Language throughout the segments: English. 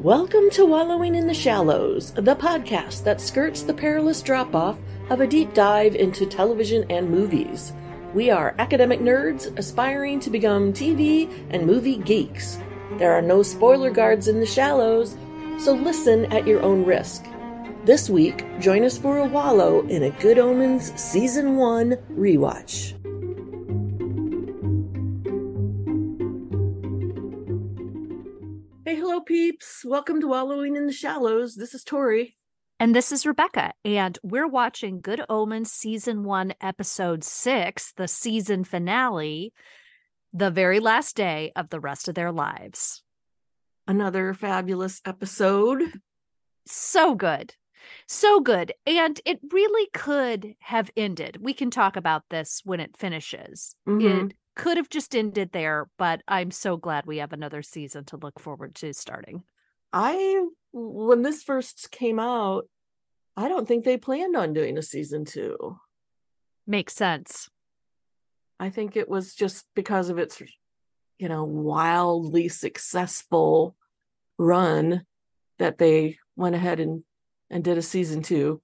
Welcome to Wallowing in the Shallows, the podcast that skirts the perilous drop off of a deep dive into television and movies. We are academic nerds aspiring to become TV and movie geeks. There are no spoiler guards in the shallows, so listen at your own risk. This week, join us for a wallow in a Good Omens Season 1 rewatch. Peeps. Welcome to Wallowing in the Shallows. This is Tori. And this is Rebecca, and we're watching Good Omens Season 1, Episode 6, the season finale, the very last day of the rest of their lives. Another fabulous episode. So good. So good. And it really could have ended. We can talk about this when it finishes. Mhm. It could have just ended there, but I'm so glad we have another season to look forward to starting. I, when this first came out, I don't think they planned on doing a season two. Makes sense. I think it was just because of its, you know, wildly successful run that they went ahead and and did a season two.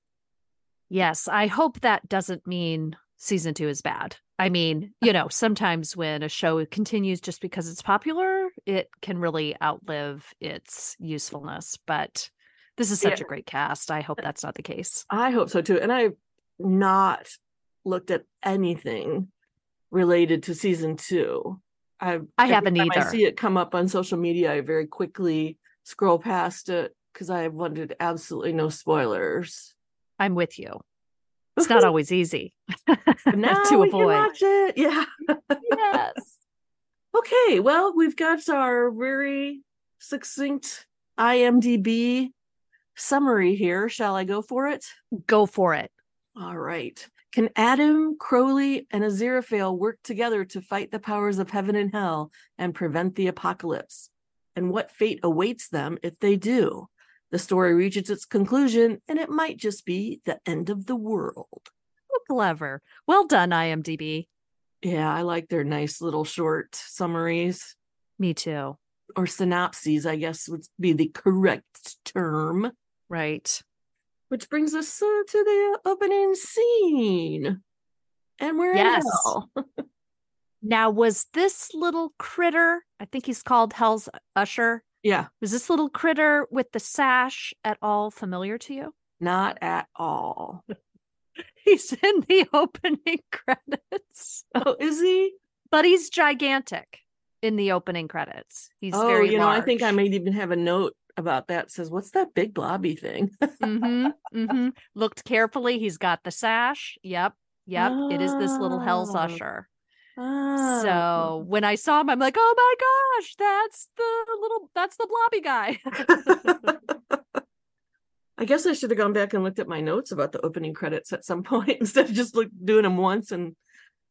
Yes, I hope that doesn't mean season two is bad. I mean, you know, sometimes when a show continues just because it's popular, it can really outlive its usefulness. But this is such Yeah. a great cast. I hope that's not the case. I hope so too. And I've not looked at anything related to season two. I've, I every haven't time I see it come up on social media. I very quickly scroll past it because I wanted absolutely no spoilers. I'm with you. It's not always easy now to avoid. watch it. Yeah. yes. Okay. Well, we've got our very succinct IMDb summary here. Shall I go for it? Go for it. All right. Can Adam, Crowley, and Aziraphale work together to fight the powers of heaven and hell and prevent the apocalypse? And what fate awaits them if they do? The story reaches its conclusion, and it might just be the end of the world. Oh, Clever. Well done, IMDb. Yeah, I like their nice little short summaries Me too. or synopses, I guess would be the correct term. Right. Which brings us uh, to the opening scene. And we're Yes. in hell. Now, was this little critter, I think he's called Hell's Usher, Yeah, was this little critter with the sash at all familiar to you? not at all. He's in the opening credits, Oh, is he? but he's gigantic in the opening credits. He's oh, very you know, I think I large. might even have a note about that. Says, "What's that big blobby thing?" mm-hmm, mm-hmm. Looked carefully. He's got the sash. Yep. Yep. It is this little Hell's Oh. Usher. Ah. So when I saw him, I'm like, oh my gosh, that's the little, that's the blobby guy. I guess I should have gone back and looked at my notes about the opening credits at some point instead of just look, doing them once and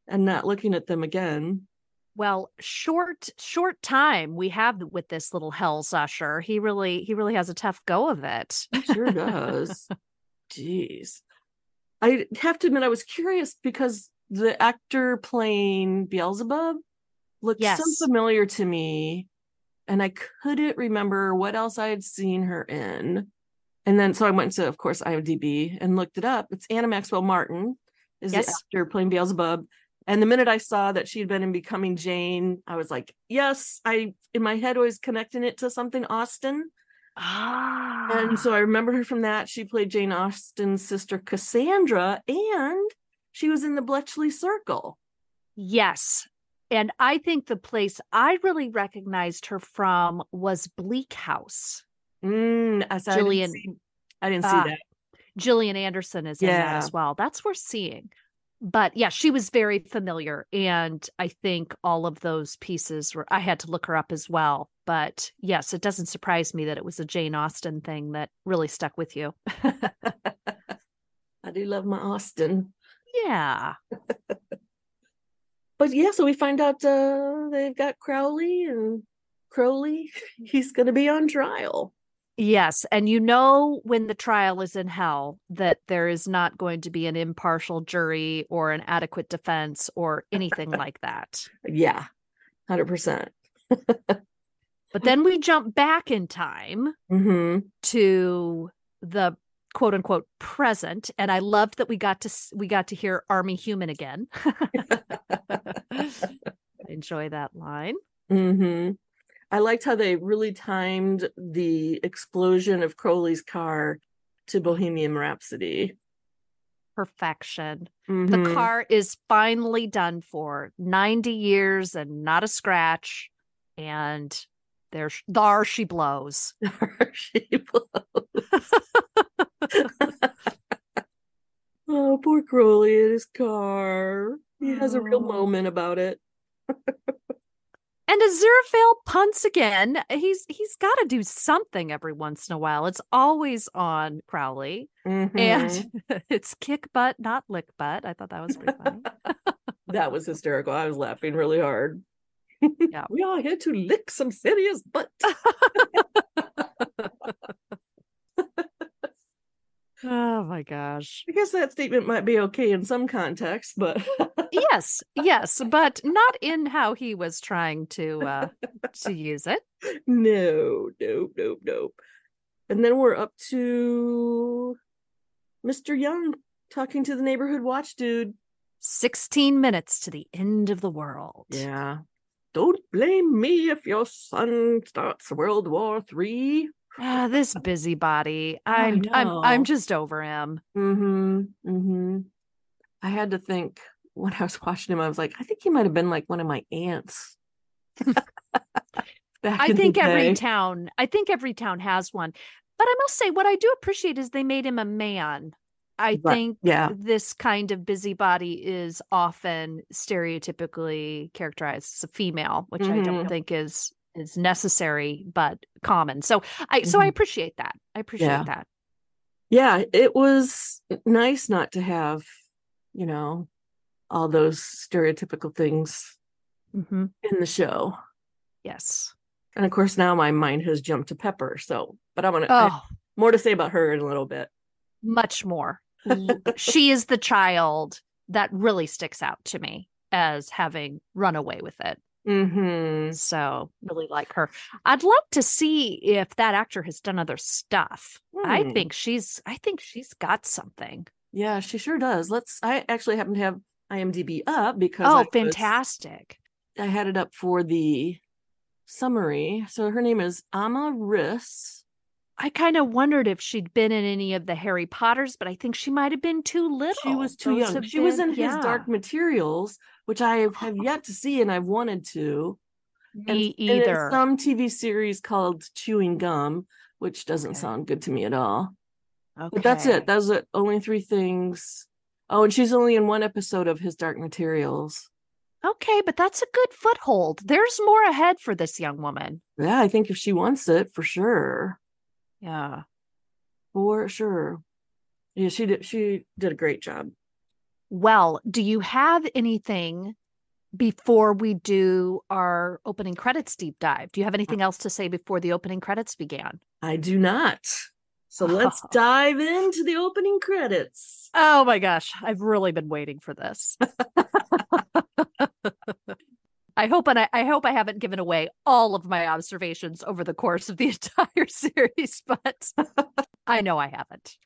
and not looking at them again. well, short, short time we have with this little Hell's Usher. He really, he really has a tough go of. It sure does. Jeez. I have to admit, I was curious because the actor playing Beelzebub looked Yes. so familiar to me, and I couldn't remember what else I had seen her in. And then, so I went to, of course, IMDb and looked it up. It's Anna Maxwell Martin is Yes. the actor playing Beelzebub. And the minute I saw that she had been in Becoming Jane, I was like, yes, I in my head was connecting it to something Austen. Ah. And so I remember her from that. She played Jane Austen's sister Cassandra, and she was in the Bletchley Circle. Yes. And I think the place I really recognized her from was Bleak House. Mm, I, said, Gillian- I didn't see, I didn't see Ah, that. Gillian Anderson is in that as well. That's worth seeing. But yeah, she was very familiar. And I think all of those pieces were, I had to look her up as well. But yes, it doesn't surprise me that it was a Jane Austen thing that really stuck with you. I do love my Austen. Yeah. But yeah, so we find out uh, they've got Crowley and Crowley. He's going to be on trial. Yes. And you know, when the trial is in hell, that there is not going to be an impartial jury or an adequate defense or anything like that. Yeah, hundred percent. But then we jump back in time hmm to the quote unquote present and I loved that we got to we got to hear Army Human again. I enjoy that line. hmm I liked how they really timed the explosion of Crowley's car to Bohemian Rhapsody. Perfection. Mhm. The car is finally done for 90 years and not a scratch. And there, there she blows. She blows. oh, poor Crowley in his car. He has a real moment about it. And Aziraphale punts again. He's he's got to do something every once in a while. It's always on Crowley, Mhm. and it's kick butt, not lick butt. I thought that was pretty funny. that was hysterical. I was laughing really hard. Yeah. we are here to lick some serious butt. Oh my gosh! I guess that statement might be okay in some context, but Yes, yes, but not in how he was trying to uh to use it. no, nope, nope, nope. And then we're up to Mr. Young talking to the neighborhood watch dude. 16 minutes to the end of the world. Yeah. Don't blame me if your son starts World War Three. Ah, this busybody. I I'm I'm I'm just over him. Mm-hmm. Mm-hmm. I had to think when I was watching him, I was like, I think he might have been like one of my aunts. I think every town I think every town has one. But I must say what I do appreciate is they made him a man. I Right, think yeah. this kind of busybody is often stereotypically characterized as a female, which I don't Mhm. think is is necessary but common. So I so I Mhm. appreciate that. I appreciate Yeah. that. yeah, it was nice not to have, you know, all those stereotypical things hmm in the show. Yes. And of course, now my mind has jumped to Pepper. So, but I'm gonna Oh, more to say about her in a little bit. much more. She is the child that really sticks out to me as having run away with it. Mm-hmm. So really like her. I'd love to see if that actor has done other stuff. I Hmm. think she's I think she's got something. Yeah, she sure does. Let's. I actually happen to have IMDb up because I Oh, was- fantastic. I had it up for the summary. So her name is Amma Ris. I kind of wondered if she'd been in any of the Harry Potters, but I think she might have been too little. She was too Those young. She was been- in his Dark Materials, which I have oh. yet to see and I've wanted to. And- Me and either. some TV series called Chewing Gum, which doesn't Okay. sound good to me at all. okay. But that's it. Those are only three things. Oh, and she's only in one episode of his Dark Materials. okay, but that's a good foothold. There's more ahead for this young woman. Yeah, I think if she wants it, for sure. Yeah. For sure. Yeah, she did she did a great job. Well, do you have anything before we do our opening credits deep dive? Do you have anything else to say before the opening credits began? I do not. So let's dive into the opening credits. Oh my gosh, I've really been waiting for this. I hope and I, I hope I haven't given away all of my observations over the course of the entire series, but I know I haven't.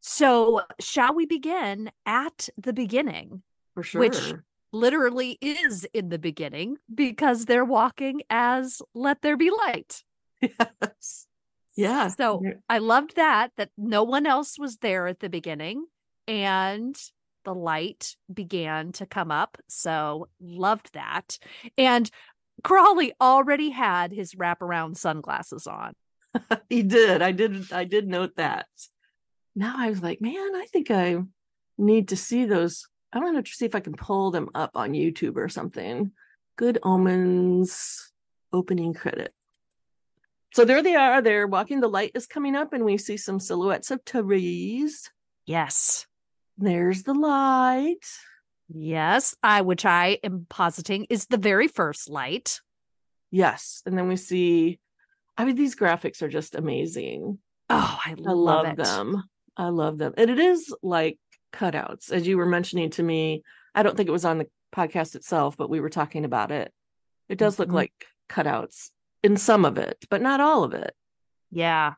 So, shall we begin at the beginning? For sure. Which- Literally is in the beginning because they're walking as let there be light. yes. Yeah. So I loved that, that no one else was there at the beginning and the light began to come up. So loved that. And Crawley already had his wraparound sunglasses on. he did. I did I did note that. Now I was like, man, I think I need to see those. I'm gonna see if I can pull them up on YouTube or something. Good Omens opening credit. So there they are. They're walking. The light is coming up, and we see some silhouettes of Therese. Yes. There's the light. Yes. I, which I am positing is the very first light. Yes. And then we see, I mean, these graphics are just amazing. Oh, I, I love, love it. them. I love them. And it is like cutouts, as you were mentioning to me. I don't think it was on the podcast itself, but we were talking about it. It does look Mhm. like cutouts. in some of it, but not all of it. Yeah.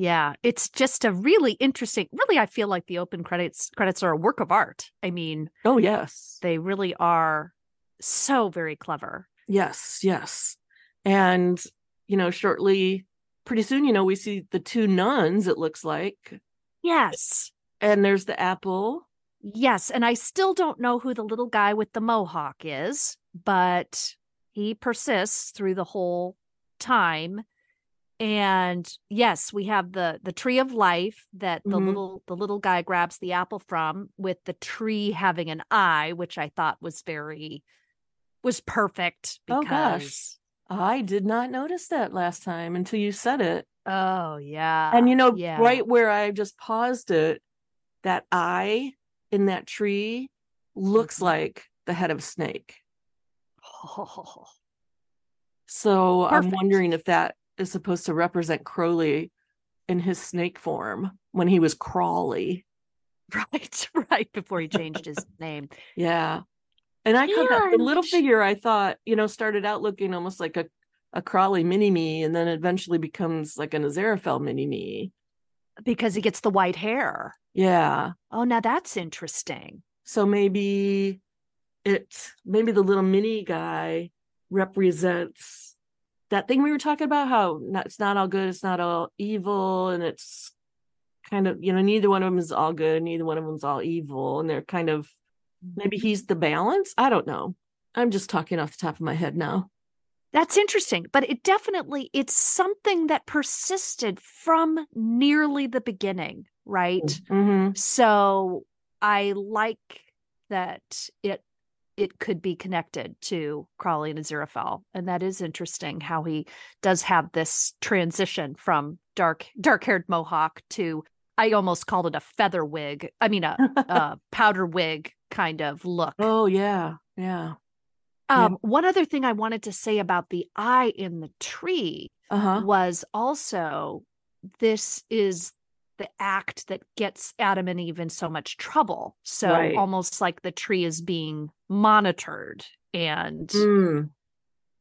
Yeah. It's just a really interesting, really, I feel like the open credits credits are a work of art. I mean, Oh, yes. they really are so very clever. Yes, yes. And, you know, shortly, pretty soon, you know, we see the two nuns, it looks like. Yes. And there's the apple. Yes. And I still don't know who the little guy with the mohawk is, but he persists through the whole time. And yes, we have the the tree of life that the Mhm. little the little guy grabs the apple from with the tree having an eye, which I thought was very was perfect Oh, gosh. because I did not notice that last time until you said it. oh, yeah. and, you know, yeah. right where I just paused it, that eye in that tree looks Mhm. like the head of a snake. oh. So I'm wondering if that is supposed to represent Crowley in his snake form when he was Crawley. right, right before he changed his name. Yeah. And I thought that the little figure I thought, you know, started out looking almost like a, a Crawley mini me and then eventually becomes like an Aziraphale mini me. because he gets the white hair. Yeah. Oh, now that's interesting. So maybe it maybe the little mini guy represents that thing we were talking about how not, it's not all good, it's not all evil, and it's kind of you know neither one of them is all good, neither one of them's all evil, and they're kind of maybe he's the balance. I don't know. I'm just talking off the top of my head now. That's interesting, but it definitely it's something that persisted from nearly the beginning, right? Mm-hmm. So I like that it it could be connected to Crawley and Aziraphale, and that is interesting how he does have this transition from dark dark haired mohawk to I almost called it a feather wig. I mean a, a powder wig kind of look. oh yeah, yeah. Um, one other thing I wanted to say about the eye in the tree Uh huh. was also this is the act that gets Adam and Eve in so much trouble. So Right. almost like the tree is being monitored and Mm.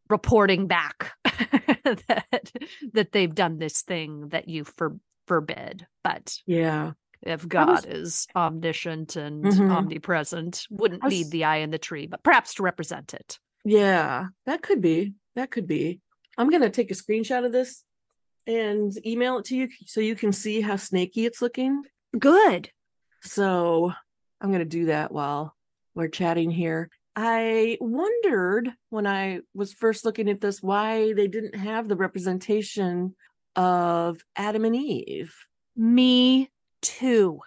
reporting back that that they've done this thing that you for, forbid. But Yeah. if God was- is omniscient and Mhm. omnipresent, wouldn't was- need the eye in the tree, but perhaps to represent it. Yeah, that could be. That could be. I'm gonna take a screenshot of this and email it to you so you can see how snaky it's looking. Good. So I'm gonna do that while we're chatting here. I wondered when I was first looking at this why they didn't have the representation of Adam and Eve. Me too.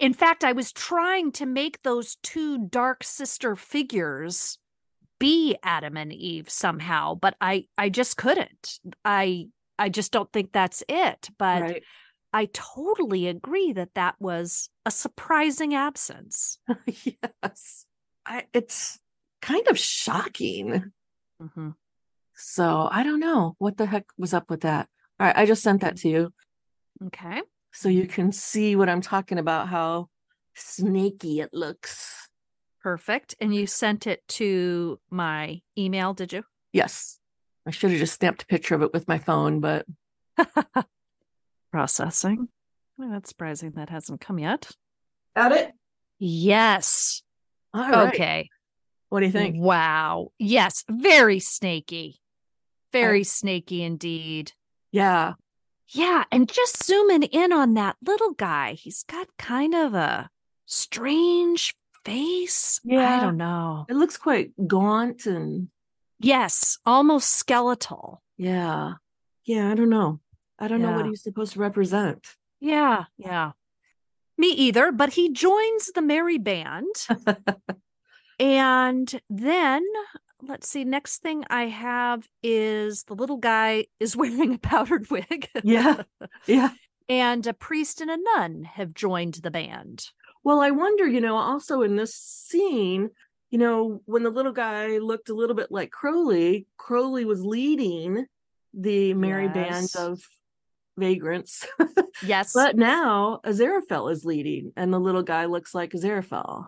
In fact, I was trying to make those two dark sister figures be Adam and Eve somehow, but I I just couldn't. I I just don't think that's it, but right. I totally agree that that was a surprising absence. yes. I, it's kind of shocking. Mhm. So I don't know what the heck was up with that. All right, I just sent that to you Okay. so you can see what I'm talking about, how snaky it looks. Perfect. And you sent it to my email, did you? Yes. I should have just snapped a picture of it with my phone, but Processing. Well, that's surprising that hasn't come yet. got it. Yes. All right. Okay. What do you think? Wow. Yes. Very snaky. Very oh. snaky indeed. Yeah. Yeah. And just zooming in on that little guy, he's got kind of a strange face. Yeah. I don't know. It looks quite gaunt and Yes. Almost skeletal. yeah. Yeah, I don't know. I don't know what he's supposed to represent. Yeah. Yeah. Me either. But he joins the merry band. and then let's see. Next thing I have is the little guy is wearing a powdered wig. Yeah. Yeah. and a priest and a nun have joined the band. Well, I wonder, you know, also in this scene, you know, when the little guy looked a little bit like Crowley, Crowley was leading the merry band of vagrants. Yes. but now Aziraphale is leading, and the little guy looks like Aziraphale.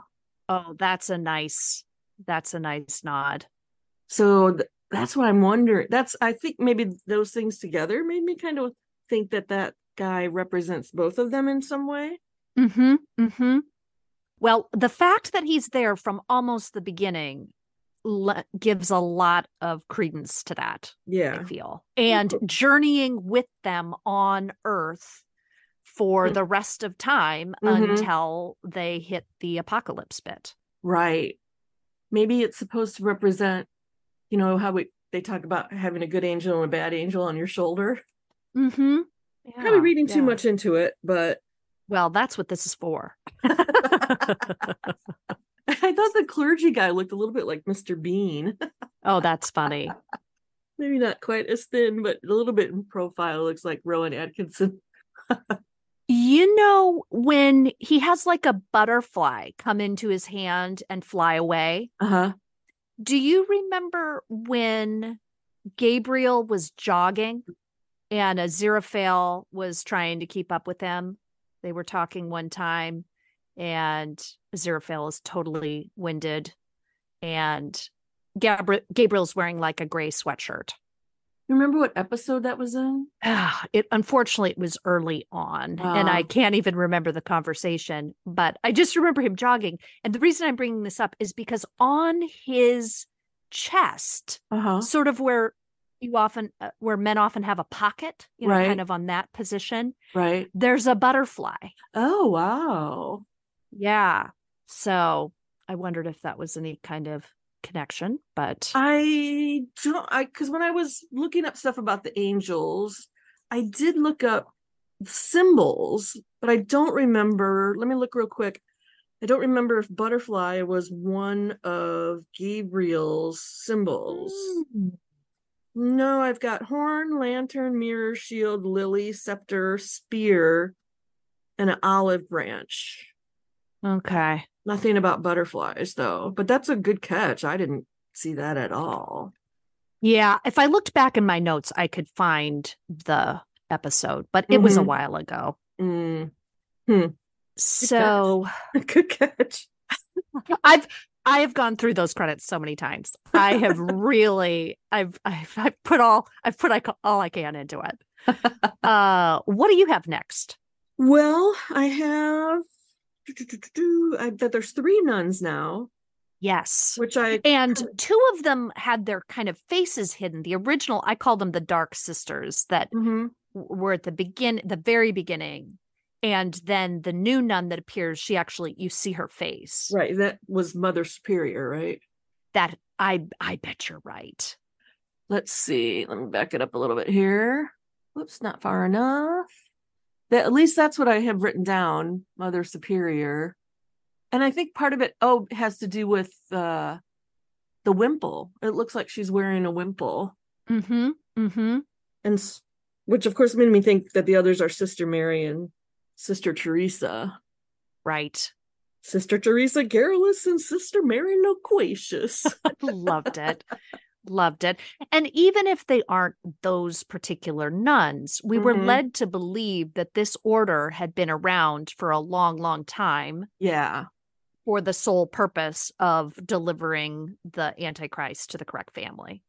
oh, that's a nice that's a nice nod. So th- that's what I'm wondering. That's I think maybe those things together made me kind of think that that guy represents both of them in some way. Mm-hmm. Mm-hmm. Well, the fact that he's there from almost the beginning le- gives a lot of credence to that. Yeah. I feel. And journeying with them on Earth for Mm. the rest of time Mhm. until they hit the apocalypse bit. Right. Maybe it's supposed to represent, you know, how we they talk about having a good angel and a bad angel on your shoulder. Mm-hmm. Probably reading too much into it, but Well, that's what this is for. I thought the clergy guy looked a little bit like Mr. Bean. oh, that's funny. Maybe not quite as thin, but a little bit in profile looks like Rowan Atkinson. You know, when he has like a butterfly come into his hand and fly away, Uh-huh. do you remember when Gabriel was jogging and Aziraphale was trying to keep up with him? They were talking one time, and Aziraphale is totally winded, and Gabri- Gabriel's wearing like a gray sweatshirt. You remember what episode that was in? Ah, it unfortunately it was early on and i Ah. can't even remember the conversation but i just remember him jogging and the reason i'm bringing this up is because on his chest Uh-huh. sort of where you often uh, where men often have a pocket you know Right. kind of on that position Right. there's a butterfly Oh, wow. yeah so i wondered if that was any kind of connection but I don't I because when I was looking up stuff about the angels, I did look up symbols, but I don't remember. Let me look real quick. I don't remember if butterfly was one of Gabriel's symbols. Mm. No, I've got horn, lantern, mirror, shield, lily, scepter, spear, and an olive branch. okay Nothing about butterflies though, but that's a good catch. I didn't see that at all. Yeah, if I looked back in my notes, I could find the episode, but it was a Mhm. while ago. Mm, So good catch. I've I have gone through those credits so many times. I have really I've I've, I've put all I've put all I can into it. Uh, what do you have next? Well, I have I there's three nuns now, Yes. which I And two of them had their kind of faces hidden. The original, I call them the Dark Sisters, that Mhm. were at the begin, the very beginning, and then the new nun that appears, she actually you see her face. right that was Mother Superior, right? That I I bet you're right. Let's see. Let me back it up a little bit here. Whoops, not far enough. That at least that's what I have written down, Mother Superior. And I think part of it oh has to do with uh the wimple. It looks like she's wearing a wimple. Mm-hmm. Mm-hmm. And which of course made me think that the others are Sister Mary and Sister Teresa. Right. Sister Teresa Garrulous and Sister Mary Loquacious. Loved it. Loved it. And even if they aren't those particular nuns, we were Mhm. led to believe that this order had been around for a long, long time yeah. for the sole purpose of delivering the Antichrist to the correct family.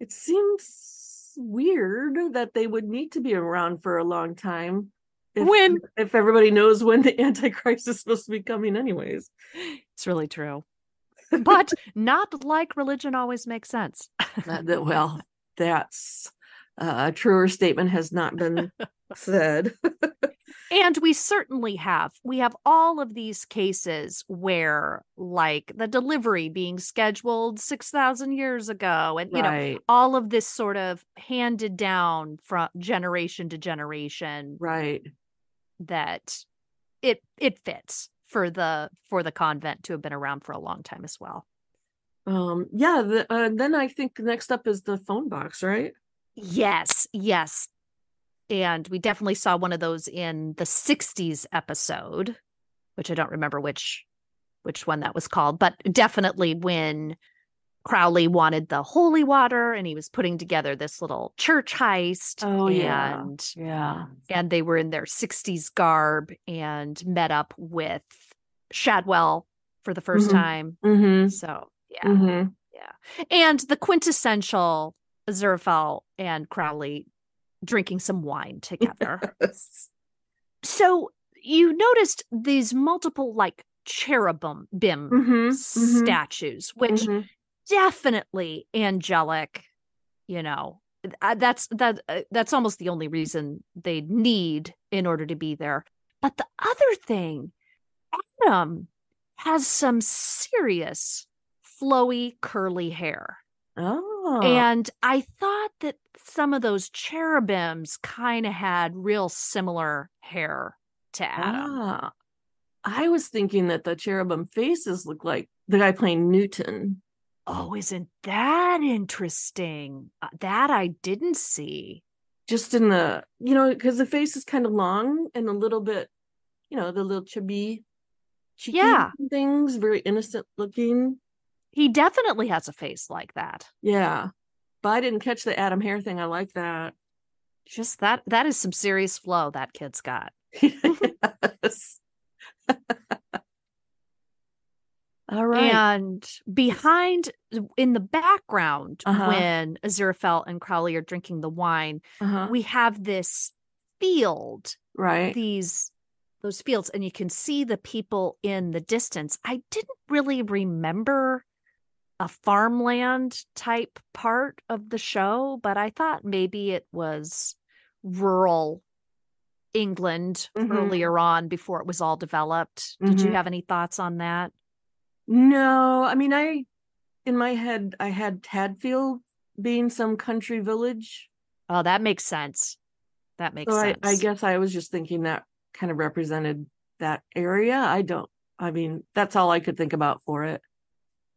It seems weird that they would need to be around for a long time. If, When- if everybody knows when the Antichrist is supposed to be coming, anyways. It's really true. But not like religion always makes sense. That- that- well, that's uh, a truer statement has not been said. And we certainly have. We have all of these cases where, like, the delivery being scheduled 6,000 years ago, and, you know, all of this sort of handed down from generation to generation right. That it it fits for the for the convent to have been around for a long time as well. Um, yeah. The, uh, then I think next up is the phone box, right? Yes, yes. And we definitely saw one of those in the 60s episode, which I don't remember which which one that was called, but definitely when Crowley wanted the holy water and he was putting together this little church heist. Oh, yeah. And Yeah. and they were in their 60s garb and met up with Shadwell for the 1st Mhm. time. Mm-hmm. So yeah, Mm-hmm. Yeah. And the quintessential Aziraphale and Crowley drinking some wine together. Yes. so you noticed these multiple like cherubim bim Mhm, mhm, statues, which mhm. Definitely angelic, you know. uh, That's that uh, that's almost the only reason they need in order to be there. But the other thing, Adam has some serious flowy curly hair. Oh. And I thought that some of those cherubims kind of had real similar hair to Adam. Ah. I was thinking that the cherubim faces look like the guy playing Newton. Oh, isn't that interesting? Uh, that I didn't see. Just in the, you know, because the face is kind of long and a little bit, you know, the little chubby, cheeky Yeah. things, very innocent looking. He definitely has a face like that. Yeah. But I didn't catch the Adam hair thing. I like that. Just that that is some serious flow that kid's got. yes. All right. And behind in the background Uh-huh. when Aziraphale and Crowley are drinking the wine, uh-huh. we have this field Right. these those fields and you can see the people in the distance i didn't really remember a farmland type part of the show but i thought maybe it was rural england Mhm. earlier on before it was all developed did you Mhm. have any thoughts on that No, I mean, I, in my head, I had Tadfield being some country village. oh that makes sense that makes So I, sense I guess I was just thinking that kind of represented that area. I don't, I mean, that's all I could think about for it.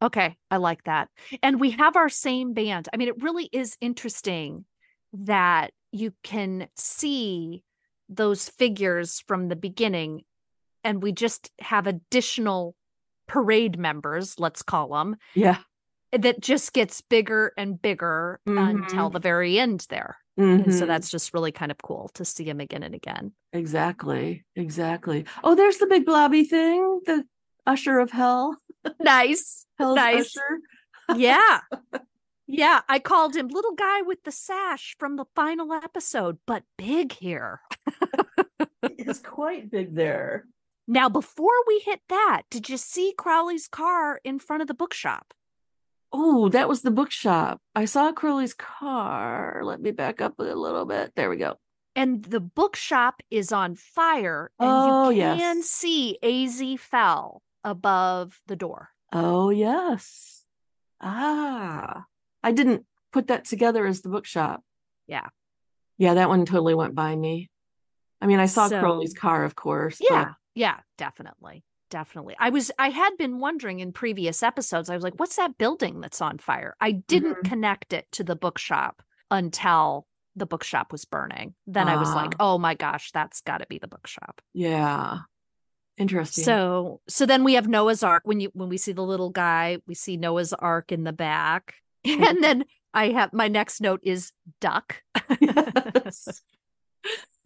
Okay, I like that. And we have our same band. I mean, it really is interesting that you can see those figures from the beginning, and we just have additional parade members, let's call them, Yeah. that just gets bigger and bigger until Mhm. the very end there. And so that's just really kind of cool to see him again and again. exactly, exactly. Oh, there's the big blobby thing, the usher of hell, Nice. hell's Nice. usher. Yeah. Yeah, I called him little guy with the sash from the final episode, but big here. It's quite big there. Now, before we hit that, did you see Crowley's car in front of the bookshop? Oh, that was the bookshop. I saw Crowley's car. Let me back up a little bit. There we go. And the bookshop is on fire, and Oh, you can yes. see AZ Fell above the door. Oh, yes. Ah, I didn't put that together as the bookshop. Yeah. Yeah, that one totally went by me. I mean, I saw So- Crowley's car, of course. Yeah, yeah, definitely. Definitely. I was I had been wondering in previous episodes. I was like, what's that building that's on fire? I didn't Mhm. connect it to the bookshop until the bookshop was burning. Then I was like, Ah. oh my gosh, that's got to be the bookshop. yeah. Interesting. So so then we have Noah's Ark when you when we see the little guy, we see Noah's Ark in the back. And then I have my next note is duck. Yes.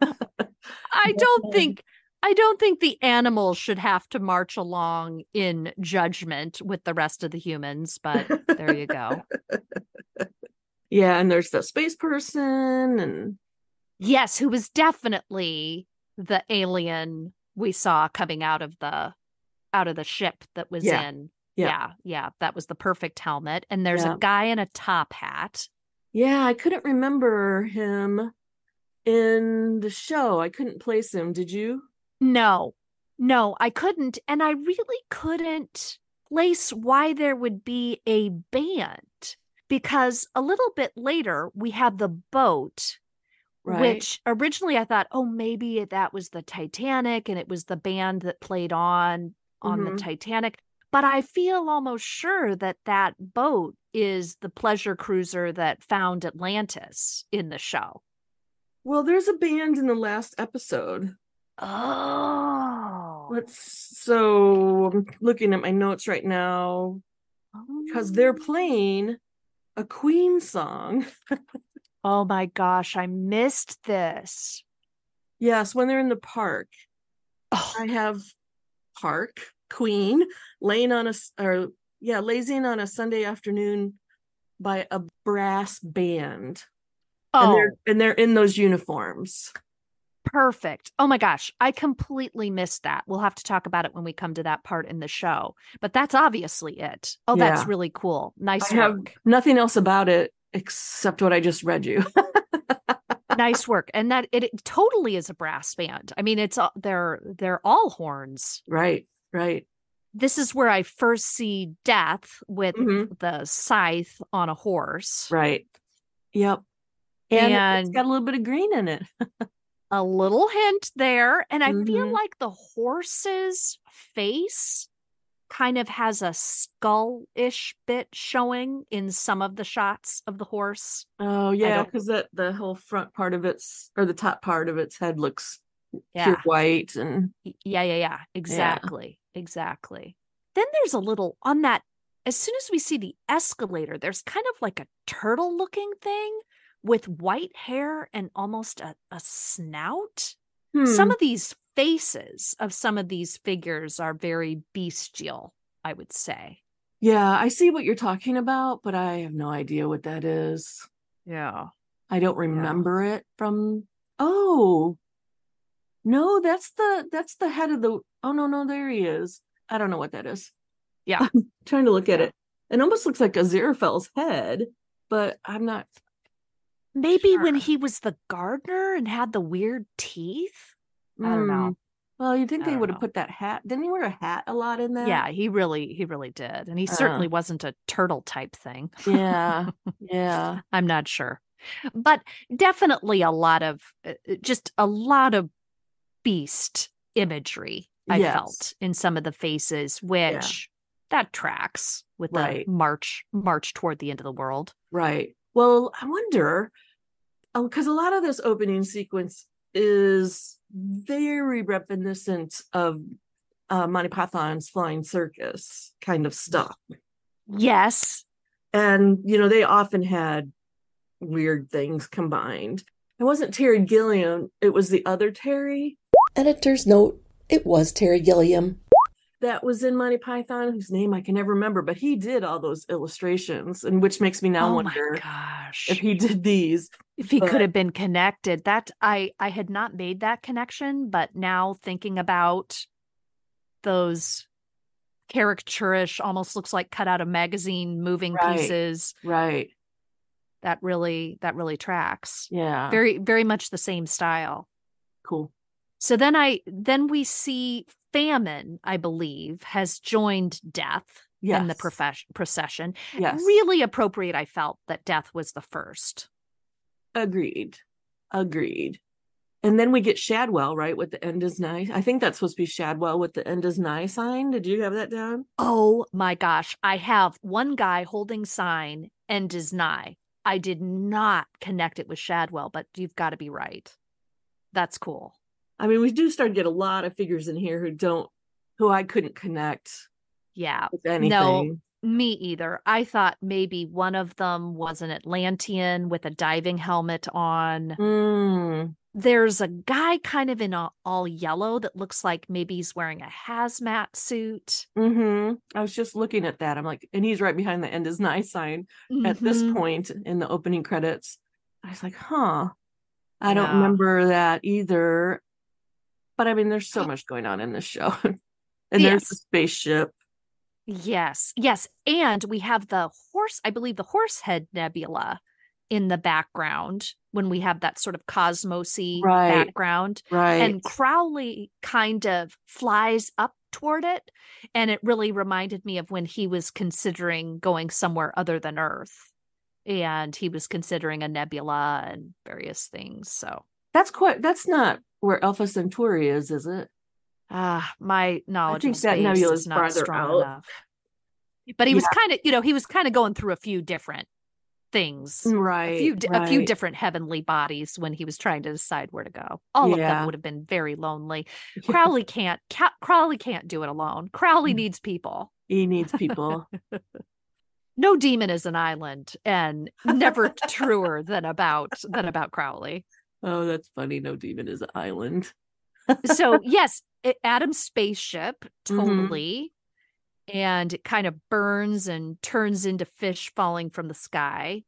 I don't think I don't think the animals should have to march along in judgment with the rest of the humans, but there you go. yeah, and there's the space person, and Yes, who was definitely the alien we saw coming out of the out of the ship that was Yeah. in. Yeah. yeah, yeah, that was the perfect helmet. And there's Yeah. a guy in a top hat. yeah, I couldn't remember him in the show. I couldn't place him. Did you? No, no, I couldn't. And I really couldn't place why there would be a band because a little bit later we have the boat, Right. which originally I thought, oh, maybe that was the Titanic and it was the band that played on on Mhm. the Titanic. But I feel almost sure that that boat is the pleasure cruiser that found Atlantis in the show. Well, there's a band in the last episode. Oh, Let's so I'm looking at my notes right now because they're oh. playing a Queen song. Oh my gosh, I missed this. Yes, when they're in the park. Oh, I have Park Queen laying on a or yeah, lazing on a Sunday afternoon by a brass band. And Oh, they're and they're in those uniforms. Perfect. Oh my gosh, I completely missed that. We'll have to talk about it when we come to that part in the show. But that's obviously it. Oh, that's really cool. Nice I have work. nothing else about it except what I just read you. nice work. And that it, it totally is a brass band. I mean, it's all they're they're all horns. right, right. This is where I first see Death with Mhm. the scythe on a horse. Right. Yep. And, And- it's got a little bit of green in it. a little hint there. And I feel Mhm. like the horse's face kind of has a skull ish bit showing in some of the shots of the horse. Oh yeah, because that the whole front part of its or the top part of its head looks Yeah. pure white and Yeah, yeah, yeah. Exactly. Exactly. Then there's a little on that. As soon as we see the escalator, there's kind of like a turtle looking thing with white hair and almost a, a snout. Some Hmm. of these faces of some of these figures are very bestial, I would say. yeah, I see what you're talking about, but I have no idea what that is. Yeah. I don't remember it from oh no, that's the that's the head of the oh no, no, there he is. I don't know what that is. Yeah. I'm trying to look at it. It almost looks like a Aziraphale's head, but I'm not Maybe when he was the gardener and had the weird teeth. I don't know. Mm. Well, you think they would have put that hat? Didn't he wear a hat a lot in that? Yeah, he really, he really did. And he certainly wasn't a turtle type thing. Yeah. Yeah. I'm not sure. But definitely a lot of uh, uh, just a lot of beast imagery I Yes. felt in some of the faces, which that tracks with Right. the march march toward the end of the world. Right. Well, I wonder because a lot of this opening sequence is very reminiscent of uh, Monty Python's Flying Circus kind of stuff. Yes. And, you know, they often had weird things combined. It wasn't Terry Gilliam, it was the other Terry Editor's note it was Terry Gilliam. That was in Monty Python, whose name I can never remember, but he did all those illustrations, and which makes me now oh wonder gosh. if he did these. if he but- could have been connected that i i had not made that connection but now thinking about those caricaturish almost looks like cut out of magazine moving Right. pieces Right. that really that really tracks Yeah. very very much the same style cool. so then i then we see famine i believe has joined death Yes. in the profes- procession Yes. really appropriate i felt that death was the first Agreed. Agreed. And then we get Shadwell, right? With the end is nigh. I think that's supposed to be Shadwell with the end is nigh sign. Did you have that down? Oh my gosh. I have one guy holding sign end is nigh. I did not connect it with Shadwell, but you've got to be right. That's cool. I mean, we do start to get a lot of figures in here who don't, who I couldn't connect Yeah, with anything. me either. I thought maybe one of them was an Atlantean with a diving helmet on. Mm, There's a guy kind of in a, all yellow that looks like maybe he's wearing a hazmat suit. hmm I was just looking at that. I'm like, and he's right behind the end is nigh sign at this Mhm. point in the opening credits. I was like, huh. I don't remember that either. But I mean, there's so uh-huh. much going on in this show. and there's Yes. the spaceship. Yes, yes. And we have the horse, I believe the Horsehead Nebula in the background when we have that sort of cosmosy Right. background. Right. And Crowley kind of flies up toward it. And it really reminded me of when he was considering going somewhere other than Earth. And he was considering a nebula and various things. So that's quite that's not where Alpha Centauri is, is it? Ah, my knowledge think of that nebula is not strong out. enough. But he was kind of, you know, he was kind of going through a few different things, Right. a few, di- a few different heavenly bodies when he was trying to decide where to go. All of them would have been very lonely. Crowley can't, Ca- Crowley can't do it alone. Crowley Mm. needs people. He needs people. No demon is an island, and never truer than about than about Crowley. Oh, that's funny. No demon is an island. so yes, it, Adam's spaceship Mhm. totally. and it kind of burns and turns into fish falling from the sky,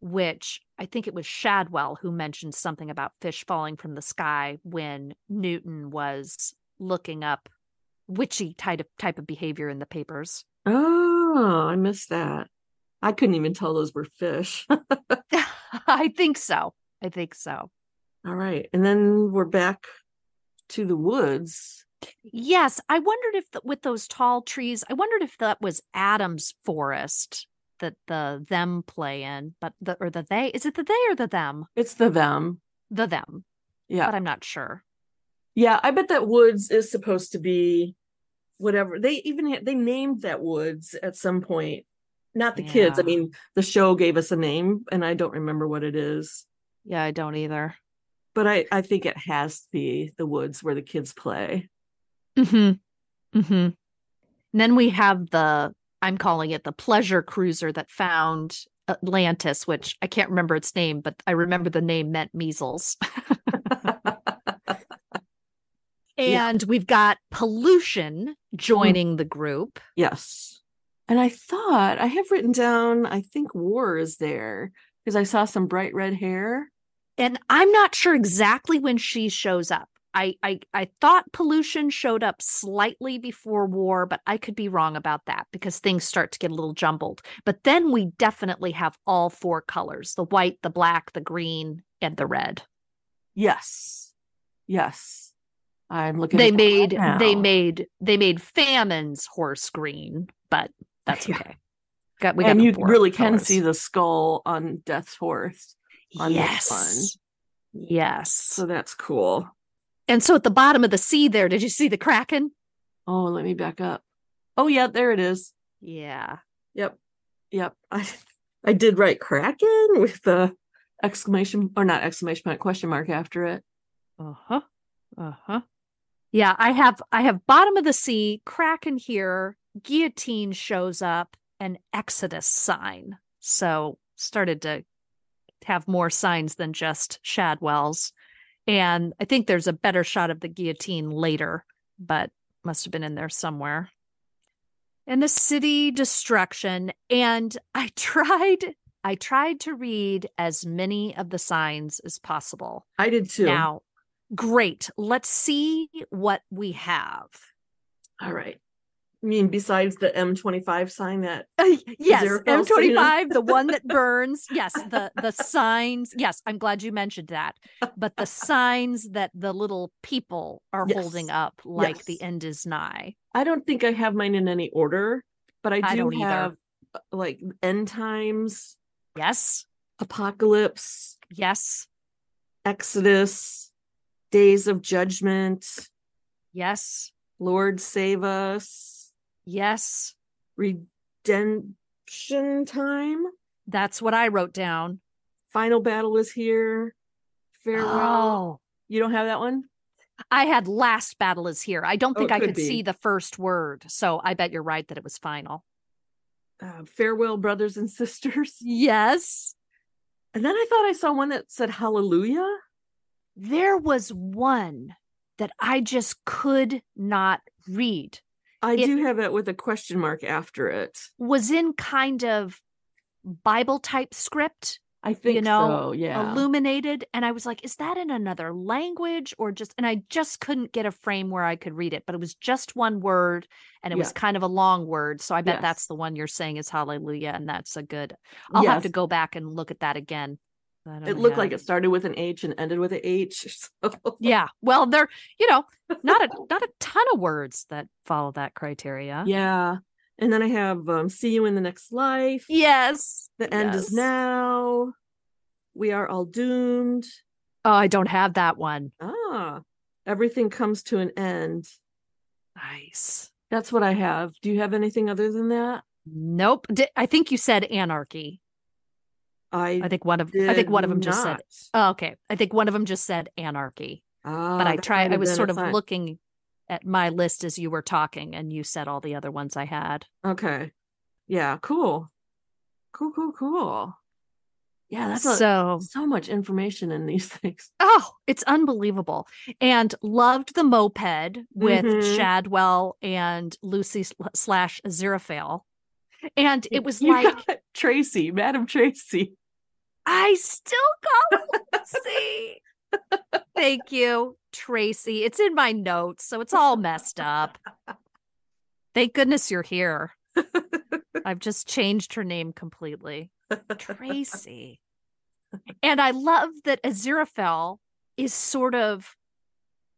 which I think it was Shadwell who mentioned something about fish falling from the sky when Newton was looking up witchy type of type of behavior in the papers. Oh, I missed that. I couldn't even tell those were fish. I think so. I think so. All right. And then we're back to the woods. Yes, I wondered if the, with those tall trees, I wondered if that was Adam's forest that the them play in, but the or the they is it the they or the them? It's the them. The them. Yeah. But I'm not sure. Yeah, I bet that woods is supposed to be whatever. They even had, they named that woods at some point. Not the kids. I mean, the show gave us a name and I don't remember what it is. Yeah, I don't either. But I I think it has to be the woods where the kids play. Mm-hmm. Mm-hmm. And then we have the I'm calling it the pleasure cruiser that found Atlantis, which I can't remember its name, but I remember the name meant measles. Yeah. and we've got pollution joining the group. Yes. And I thought I have written down, I think war is there because I saw some bright red hair. And I'm not sure exactly when she shows up. I, I I thought pollution showed up slightly before war, but I could be wrong about that because things start to get a little jumbled. But then we definitely have all four colors: the white, the black, the green, and the red. Yes. Yes. I'm looking They made right they made they made famine's horse green, but that's Yeah. okay. Got we got and you really can see the skull on Death's horse. On this yes. Yes. So that's cool. and so at the bottom of the sea there, did you see the kraken? Oh, let me back up. Oh yeah, there it is. Yeah. Yep. Yep. I I did write Kraken with the exclamation or not exclamation point question mark after it. Uh-huh. Uh-huh. Yeah, I have I have bottom of the sea, kraken here, guillotine shows up, an Exodus sign. So started to have more signs than just Shadwell's. And I think there's a better shot of the guillotine later, but must have been in there somewhere. And the city destruction. And I tried, I tried to read as many of the signs as possible. I did too. Now, great. Let's see what we have. All right. I mean, besides the M25 sign that yes, false signal? M25, the one that burns. Yes, the the signs. Yes, I'm glad you mentioned that. But the signs that the little people are Yes. holding up, like Yes. the end is nigh. I don't think I have mine in any order, but I do I don't either. have uh, like end times, Yes, apocalypse, yes, Exodus, days of judgment, yes, Lord save us, yes. redemption time, That's what I wrote down. final battle is here, farewell. Oh, You don't have that one? I had last battle is here. I don't Oh, think it I could could see the first word. So I bet you're right that it was final. Uh, farewell, brothers and sisters. Yes. And then I thought I saw one that said hallelujah. There was one that I just could not read. I It- do have it with a question mark after it. Was in kind of Bible type script, I think you know, so. Yeah. illuminated. And I was like, is that in another language or just, and I just couldn't get a frame where I could read it, but it was just one word and it was kind of a long word. So I bet Yes. that's the one you're saying is hallelujah. And that's a good, I'll have to go back and look at that again. It looked like it started with an H and ended with an H. So Yeah. Well, there, you know, not a not a ton of words that follow that criteria. yeah. And then I have um, see you in the next life. Yes. The end is now. We are all doomed. Oh, I don't have that one. Ah, everything comes to an end. Nice. That's what I have. Do you have anything other than that? Nope. I think you said anarchy. I, I think one of I think one of them just said. Oh, okay. I think one of them just said anarchy. Ah, But I tried. I was sort of sign. looking at my list as you were talking, and you said all the other ones I had. Okay. Yeah, cool. Cool, cool, cool. Yeah, that's a, so so much information in these things. oh, it's unbelievable. And loved the moped with Mhm. Shadwell and Lucy slash Aziraphale. And it was like Tracy, Madam Tracy. I still call Lucy. Thank you, Tracy. It's in my notes, so it's all messed up. Thank goodness you're here. I've just changed her name completely. Tracy. And I love that Aziraphale is sort of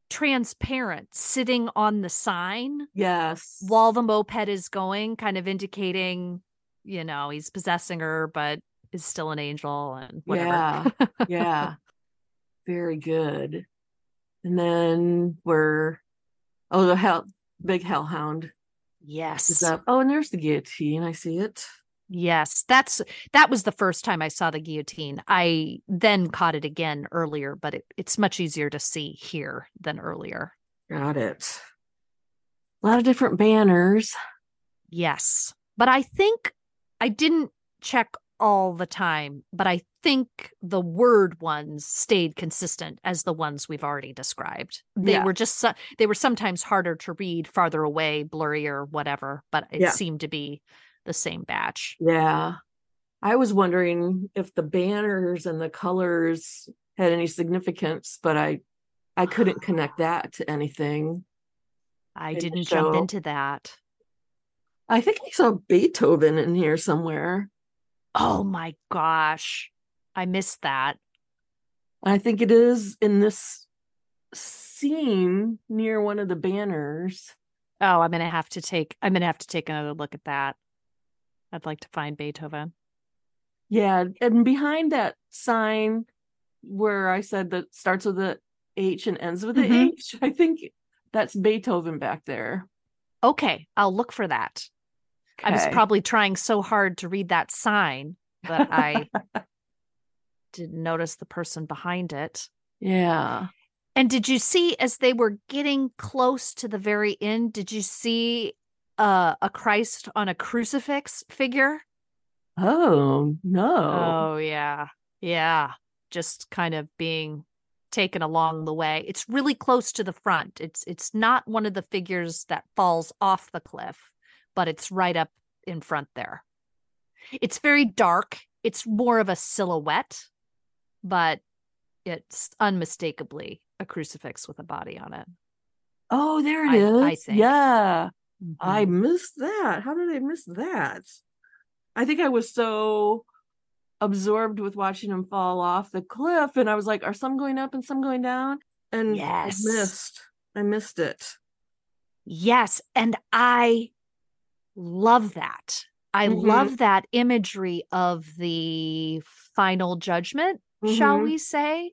transparent, sitting on the sign Yes. while the moped is going, kind of indicating, you know, he's possessing her, but is still an angel and whatever. Yeah. yeah. Very good. And then we're oh the hell big hellhound is Yes. up. Oh, and there's the guillotine. I see it. Yes. That's that was the first time I saw the guillotine. I then caught it again earlier, but it, it's much easier to see here than earlier. Got it. A lot of different banners. Yes. But I think I didn't check all the time, but I think the word ones stayed consistent as the ones we've already described. They Yeah. were just they were sometimes harder to read, farther away, blurrier, whatever, but it Yeah. seemed to be the same batch. Yeah. I was wondering if the banners and the colors had any significance, but I I couldn't connect that to anything. I didn't jump into that. I think I saw Beethoven in here somewhere. Oh my gosh. I missed that. I think it is in this scene near one of the banners. Oh, I'm gonna have to take I'm gonna have to take another look at that. I'd like to find Beethoven. Yeah, and behind that sign where I said that starts with a H and ends with a Mhm. H, I think that's Beethoven back there. Okay, I'll look for that. I was probably trying so hard to read that sign that I didn't notice the person behind it. yeah. And did you see as they were getting close to the very end, did you see uh, a Christ on a crucifix figure? Oh no. Oh, yeah. Yeah. Just kind of being taken along the way. It's really close to the front. It's it's not one of the figures that falls off the cliff, but it's right up in front there. It's very dark. It's more of a silhouette, but it's unmistakably a crucifix with a body on it. Oh, there it I- is. I think. Yeah. I Mhm. missed that. How did I miss that? I think I was so absorbed with watching him fall off the cliff and I was like, are some going up and some going down? And Yes. I missed. I missed it. Yes. And I love that. I Mhm. love that imagery of the final judgment, shall Mhm. we say?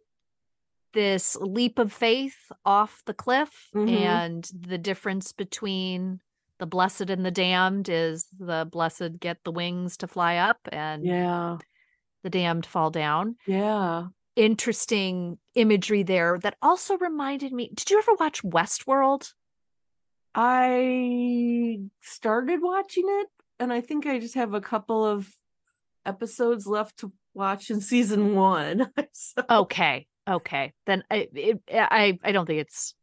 This leap of faith off the cliff, Mhm. and the difference between the blessed and the damned is the blessed get the wings to fly up and Yeah. the damned fall down. Yeah. Interesting imagery there that also reminded me. Did you ever watch Westworld? I started watching it and I think I just have a couple of episodes left to watch in season one. So- Okay, okay. Then I it, I I don't think it's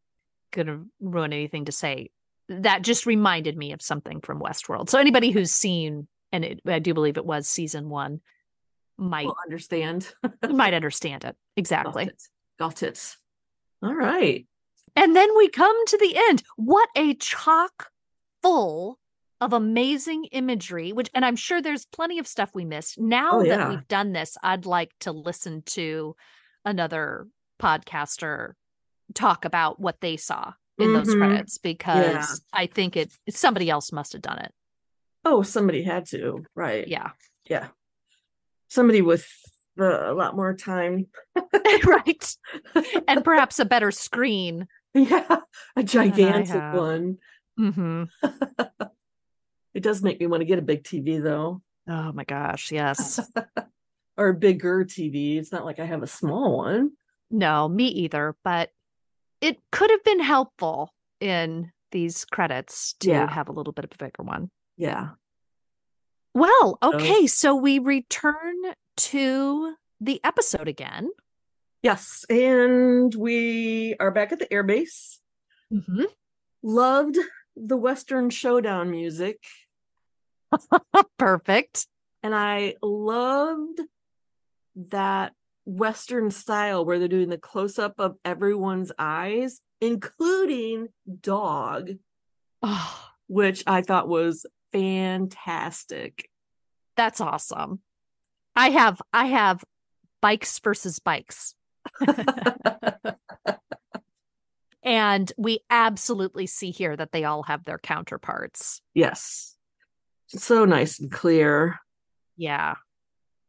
gonna ruin anything to say. That just reminded me of something from Westworld. So anybody who's seen, and it, I do believe it was season one, might will understand. might understand it Got exactly. it. Got it. All right. And then we come to the end. What a chock full of amazing imagery, which, and I'm sure there's plenty of stuff we missed. Now Oh, that we've done this, I'd like to listen to another podcaster talk about what they saw in those Mhm. credits because I think it somebody else must have done it. Oh, somebody had to. Right. Yeah. Yeah. Somebody with uh, a lot more time. right. And perhaps a better screen. Yeah. A gigantic one. hmm It does make me want to get a big TV though, Oh my gosh. Yes. or a bigger TV. It's not like I have a small one. No, me either, but it could have been helpful in these credits to Yeah. have a little bit of a bigger one. Yeah. Well, So- okay, so we return to the episode again. Yes, and we are back at the airbase. Mm-hmm. Loved the Western Showdown music. Perfect. And I loved that Western style where they're doing the close up of everyone's eyes, including dog, Oh, which I thought was fantastic. that's awesome. I have I have bikes versus bikes. And we absolutely see here that they all have their counterparts. yes. So nice and clear. Yeah.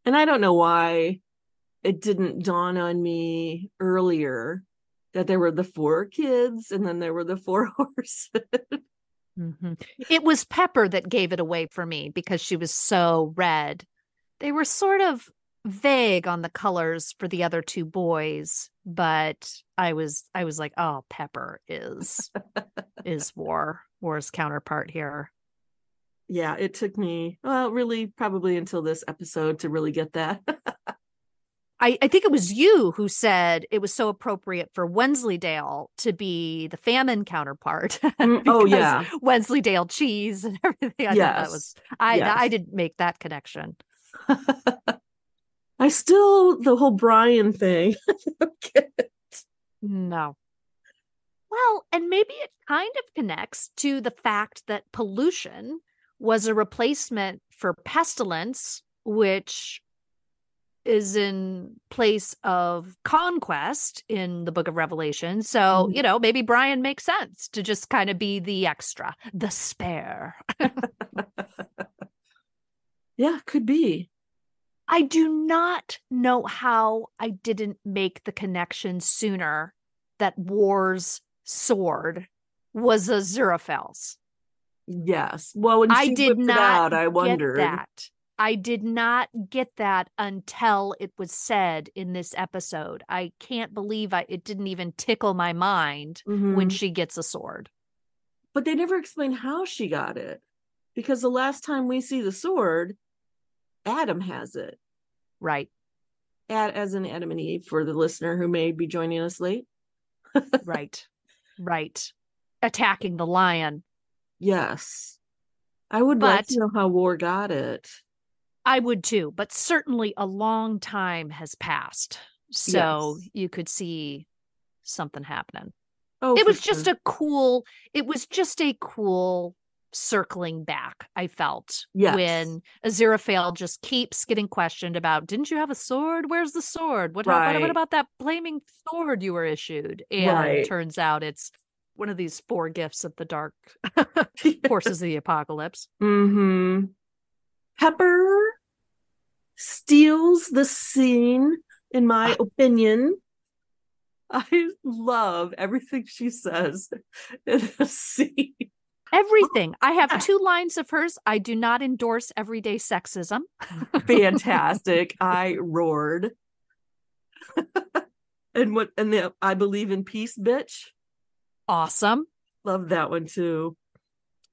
And I don't know why it didn't dawn on me earlier that there were the four kids and then there were the four horses. Mhm. It was Pepper that gave it away for me because she was so red. They were sort of vague on the colors for the other two boys, but I was I was like, oh, Pepper is is War War's counterpart here. yeah, it took me, well, really probably until this episode to really get that. I, I think it was you who said it was so appropriate for Wensleydale to be the famine counterpart. Mm, oh, yeah. Wensleydale cheese and everything. I thought Yes. that was I Yes. I didn't make that connection. I still, the whole Brian thing. No. Well, and maybe it kind of connects to the fact that pollution was a replacement for pestilence, which is in place of conquest in the book of Revelation. So, Mhm. you know, maybe Brian makes sense to just kind of be the extra, the spare. yeah, could be. I do not know how I didn't make the connection sooner that War's sword was Aziraphale's. Yes. Well, when I did not out, I get wondered. that. I did not get that until it was said in this episode. I can't believe I it didn't even tickle my mind when Mhm. she gets a sword. But they never explain how she got it. Because the last time we see the sword, Adam has it. Right. Ad, as in Adam and Eve for the listener who may be joining us late. Right. right. Attacking the lion. Yes. I would like But- to know how War got it. I would too, but certainly a long time has passed. So Yes. you could see something happening. Oh, it was just a cool, it was just a cool circling back, I felt. Yes. When Aziraphale just keeps getting questioned about, didn't you have a sword? Where's the sword? What, Right. what about that flaming sword you were issued? And Right. it turns out it's one of these four gifts of the dark forces of the apocalypse. hmm Pepper steals the scene, in my opinion. I love everything she says in the scene. Everything. I have two lines of hers. I do not endorse everyday sexism. Fantastic. I roared. and what and the I believe in peace, bitch. Awesome. Love that one too.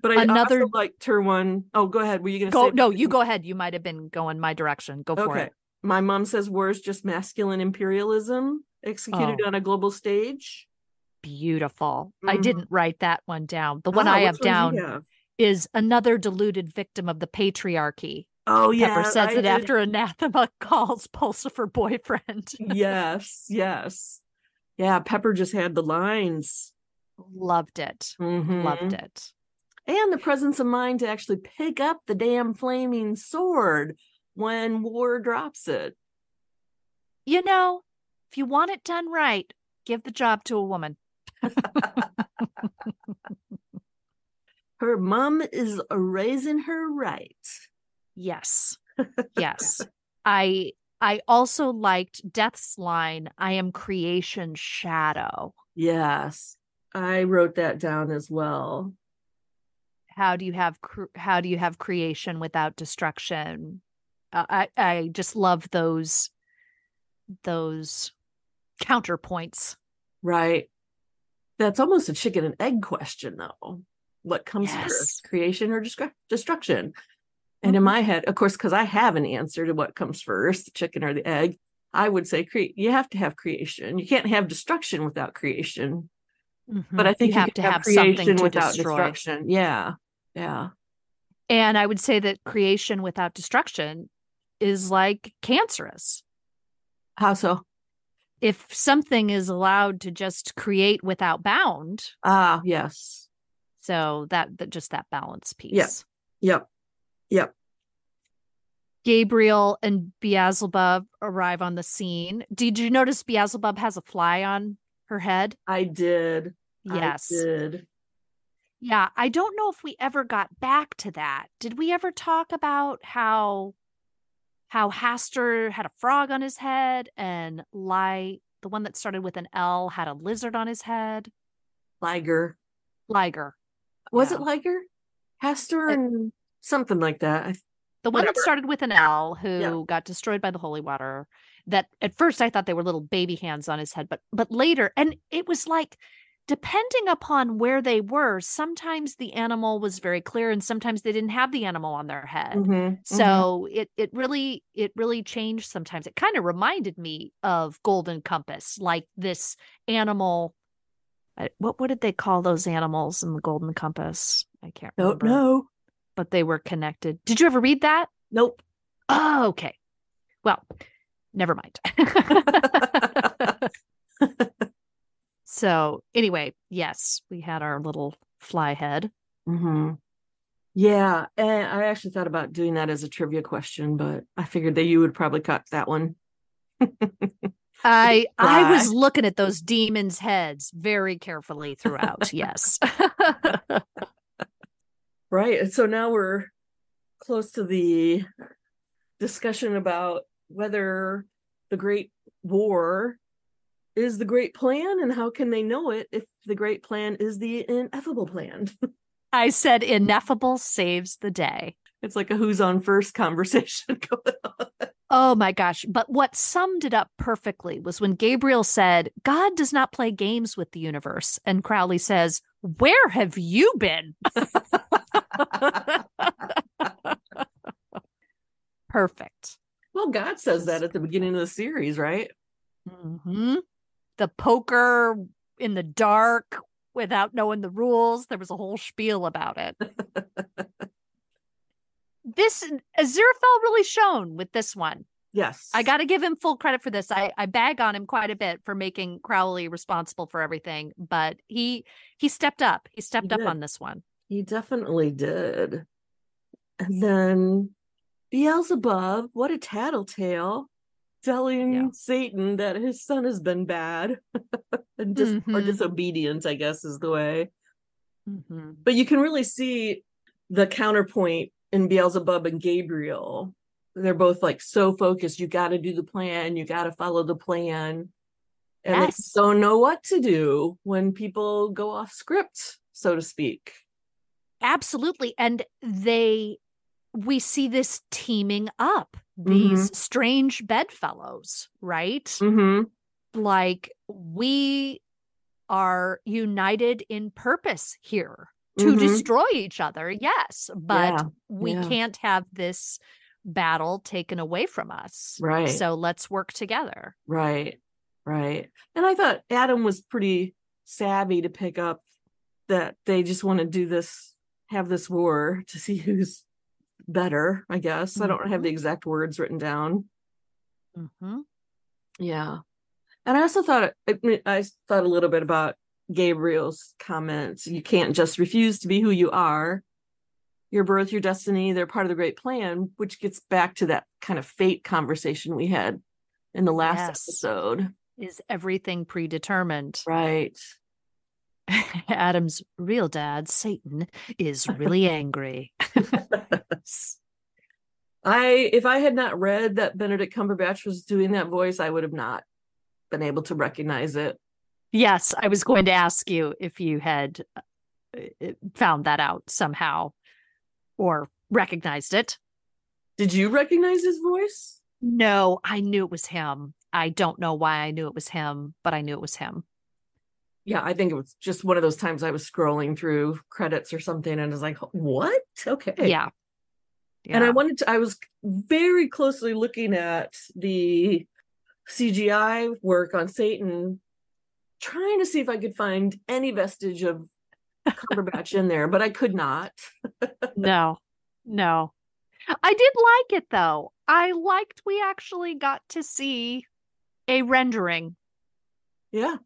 But I Another- also liked her one. Oh, go ahead. Were you gonna Go say no, you go ahead. You might have been going my direction. Go for it. My mom says war is just masculine imperialism executed Oh. on a global stage. Beautiful. I Mhm. didn't write that one down. The one Ah, I have one down have? is another deluded victim of the patriarchy. Oh yeah. Pepper says I it did- after Anathema calls Pulsifer boyfriend. yes, yes. Yeah, Pepper just had the lines. Loved it. Mhm. Loved it. And the presence of mind to actually pick up the damn flaming sword when War drops it. You know, if you want it done right, give the job to a woman. Her mom is raising her right. Yes. Yes. I I also liked Death's line, I am creation shadow. Yes. I wrote that down as well. How do you have cr- how do you have creation without destruction? Uh, I I just love those those counterpoints. Right. That's almost a chicken and egg question, though. What comes Yes. first, creation or destru- destruction? And in Mhm. my head, of course, because I have an answer to what comes first, the chicken or the egg, I would say create. You have to have creation. You can't have destruction without creation. But I think you you, have to have, have something creation without destroy. destruction. Yeah, yeah. And I would say that creation without destruction is like cancerous. How so? If something is allowed to just create without bound, Ah, yes. so that, that just that balance piece. Yes. Yep. Yep. Gabriel and Beelzebub arrive on the scene. Did you notice Beelzebub has a fly on her head? I did. Yes. I did. Yeah, I don't know if we ever got back to that. Did we ever talk about how how Hastur had a frog on his head and Ly, the one that started with an L, had a lizard on his head? Ligur. Ligur. Was Yeah. it Ligur? Hastur It- and something like that. The one that started with an L, who Yeah. got destroyed by the holy water. That at first I thought they were little baby hands on his head, but but later, and it was like depending upon where they were, sometimes the animal was very clear, and sometimes they didn't have the animal on their head. Mhm, mhm. So it it really it really changed sometimes. It kind of reminded me of Golden Compass, like this animal. What what did they call those animals in the Golden Compass? I can't don't remember. know. But they were connected. Did you ever read that? Nope. Oh, okay. Well, never mind. so anyway, yes, we had our little fly head. hmm Yeah, and I actually thought about doing that as a trivia question, but I figured that you would probably cut that one. I I was looking at those demons' heads very carefully throughout. yes. Right. And so now we're close to the discussion about whether the Great War is the great plan and how can they know it if the great plan is the ineffable plan. I said ineffable saves the day. It's like a who's on first conversation going on. Oh my gosh. But what summed it up perfectly was when Gabriel said, God does not play games with the universe. And Crowley says, Where have you been? Perfect. Well, God says that at the beginning of the series, right? hmm The poker in the dark without knowing the rules. There was a whole spiel about it. this Aziraphale really shone with this one. Yes. I got to give him full credit for this. I, I bag on him quite a bit for making Crowley responsible for everything, but he he stepped up. He stepped up did. on this one. He definitely did. And then Beelzebub, what a tattletale, telling Yeah. Satan that his son has been bad and dis- or Mhm. disobedient, I guess is the way. Mhm. But you can really see the counterpoint in Beelzebub and Gabriel. They're both like so focused. You got to do the plan. You got to follow the plan. And they Yes. just don't know what to do when people go off script, so to speak. Absolutely. And they we see this teaming up, these strange bedfellows, right? Mm-hmm. Like we are united in purpose here to Mhm. destroy each other. Yes, but Yeah, we yeah. can't have this battle taken away from us. Right. So let's work together. Right. Right. And I thought Adam was pretty savvy to pick up that they just want to do this, have this war to see who's better, I guess. I don't have Mhm. the exact words written down. hmm Yeah. And I also thought I, mean, I thought a little bit about Gabriel's comments. You can't just refuse to be who you are. Your birth, your destiny, they're part of the great plan, which gets back to that kind of fate conversation we had in the last Yes. episode. Is everything predetermined? Right. Adam's real dad, Satan, is really angry. I if I had not read that Benedict Cumberbatch was doing that voice, I would have not been able to recognize it. Yes, I was going to ask you if you had uh, found that out somehow or recognized it. Did you recognize his voice? No, I knew it was him. I don't know why I knew it was him, but I knew it was him. Yeah, I think it was just one of those times I was scrolling through credits or something and I was like, "What? Okay." Yeah. And I wanted to I was very closely looking at the CGI work on Satan, trying to see if I could find any vestige of Cumberbatch in there, but I could not. no, no. I did like it though. I liked we actually got to see a rendering. Yeah.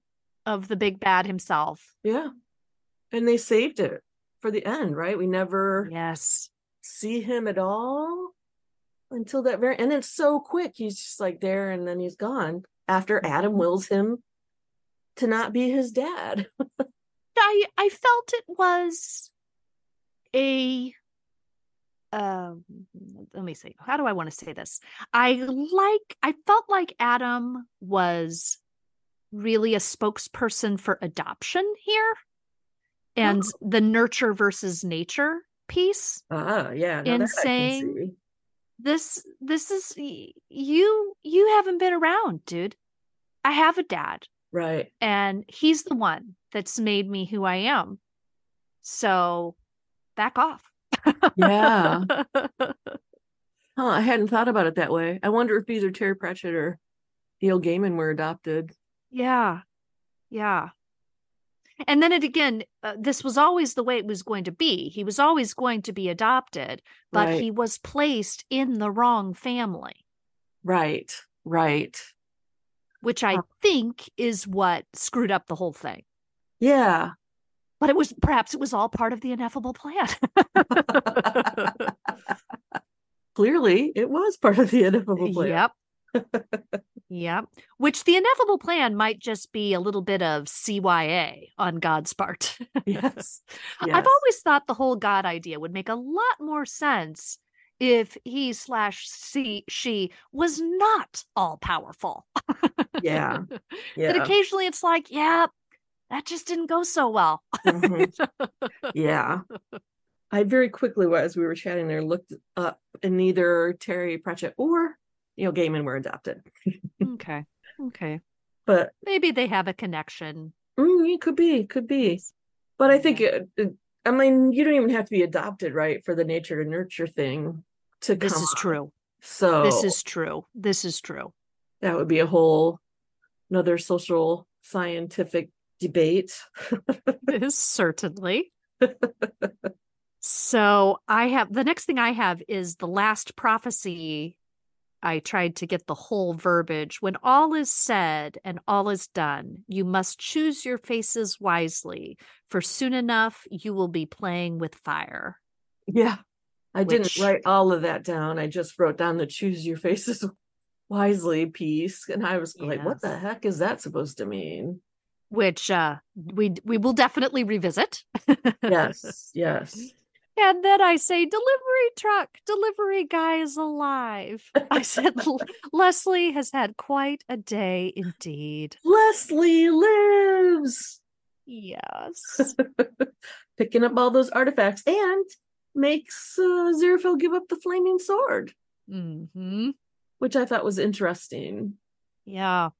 Of the big bad himself. Yeah. And they saved it for the end, right? We never yes see him at all until that very and it's so quick. He's just like there and then he's gone after Adam mm-hmm. wills him to not be his dad. I I felt it was a um let me see how do i want to say this i like i felt like adam was really a spokesperson for adoption here and oh. the nurture versus nature piece ah yeah in saying this this is you you haven't been around dude i have a dad right and he's the one that's made me who i am so back off yeah. huh, I hadn't thought about it that way. I wonder if either Terry Pratchett or Neil Gaiman were adopted. Yeah. Yeah. And then it again, uh, this was always the way it was going to be. He was always going to be adopted, but right. he was placed in the wrong family. Right. Right. Which I think is what screwed up the whole thing. Yeah but it was perhaps it was all part of the ineffable plan. Clearly, it was part of the ineffable plan. Yep. Yep. Which the ineffable plan might just be a little bit of CYA on God's part. yes. yes. I've always thought the whole God idea would make a lot more sense if he slash she, she was not all powerful. yeah. yeah. That occasionally it's like, yeah, that just didn't go so well. mm-hmm. Yeah. I very quickly, as we were chatting there, looked up and neither Terry Pratchett or Neil Gaiman were adopted. okay. Okay. But maybe they have a connection. Mm, it could be, could be. But I think, it, it, I mean, you don't even have to be adopted, right, for the nature to nurture thing to come. This is true. So this is true. This is true. That would be a whole another social scientific debate. is certainly. so I have the next thing I have is the last prophecy. I tried to get the whole verbiage. When all is said and all is done, you must choose your faces wisely, for soon enough you will be playing with fire. Yeah. I Which... didn't write all of that down. I just wrote down the choose your faces wisely piece. And I was yes. like, what the heck is that supposed to mean? which uh, we we will definitely revisit. yes, yes. And then I say, delivery truck, delivery guy is alive. I said, Leslie has had quite a day indeed. Leslie lives. Yes. Picking up all those artifacts and makes uh, Aziraphale give up the flaming sword. Mm-hmm. Which I thought was interesting. Yeah.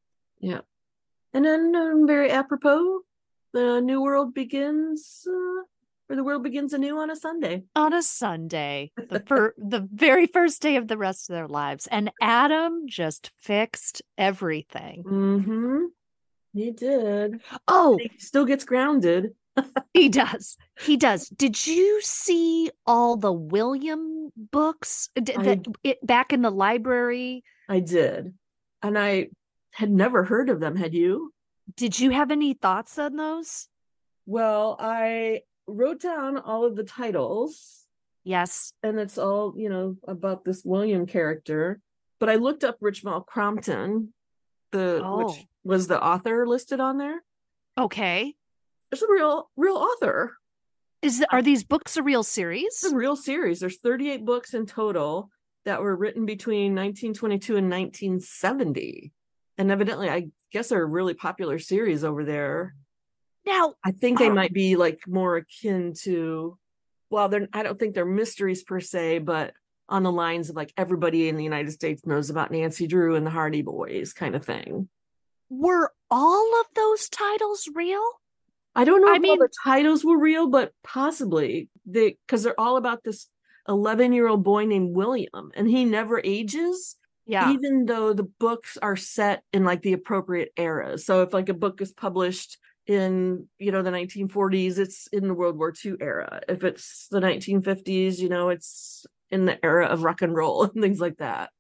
Yeah. And then, um, very apropos, the new world begins, uh, or the world begins anew on a Sunday. On a Sunday, the fir- the very first day of the rest of their lives, and Adam just fixed everything. Mm-hmm. He did. Oh, he still gets grounded. he does. He does. Did you see all the William books that it, back in the library? I did, and I had never heard of them. Had you? Did you have any thoughts on those? Well, I wrote down all of the titles. Yes. And it's all, you know, about this William character. But I looked up Richmal Crompton, the oh. which was the author listed on there. Okay. It's a real real author. Is are these books a real series? It's a real series. There's 38 books in total that were written between 1922 and 1970 and evidently i guess they're a really popular series over there now i think they um, might be like more akin to well they're i don't think they're mysteries per se but on the lines of like everybody in the united states knows about nancy drew and the hardy boys kind of thing were all of those titles real i don't know I if mean, all the titles were real but possibly they because they're all about this 11 year old boy named william and he never ages Yeah. even though the books are set in like the appropriate eras. So if like a book is published in you know the 1940s, it's in the World War II era. If it's the 1950s, you know it's in the era of rock and roll and things like that.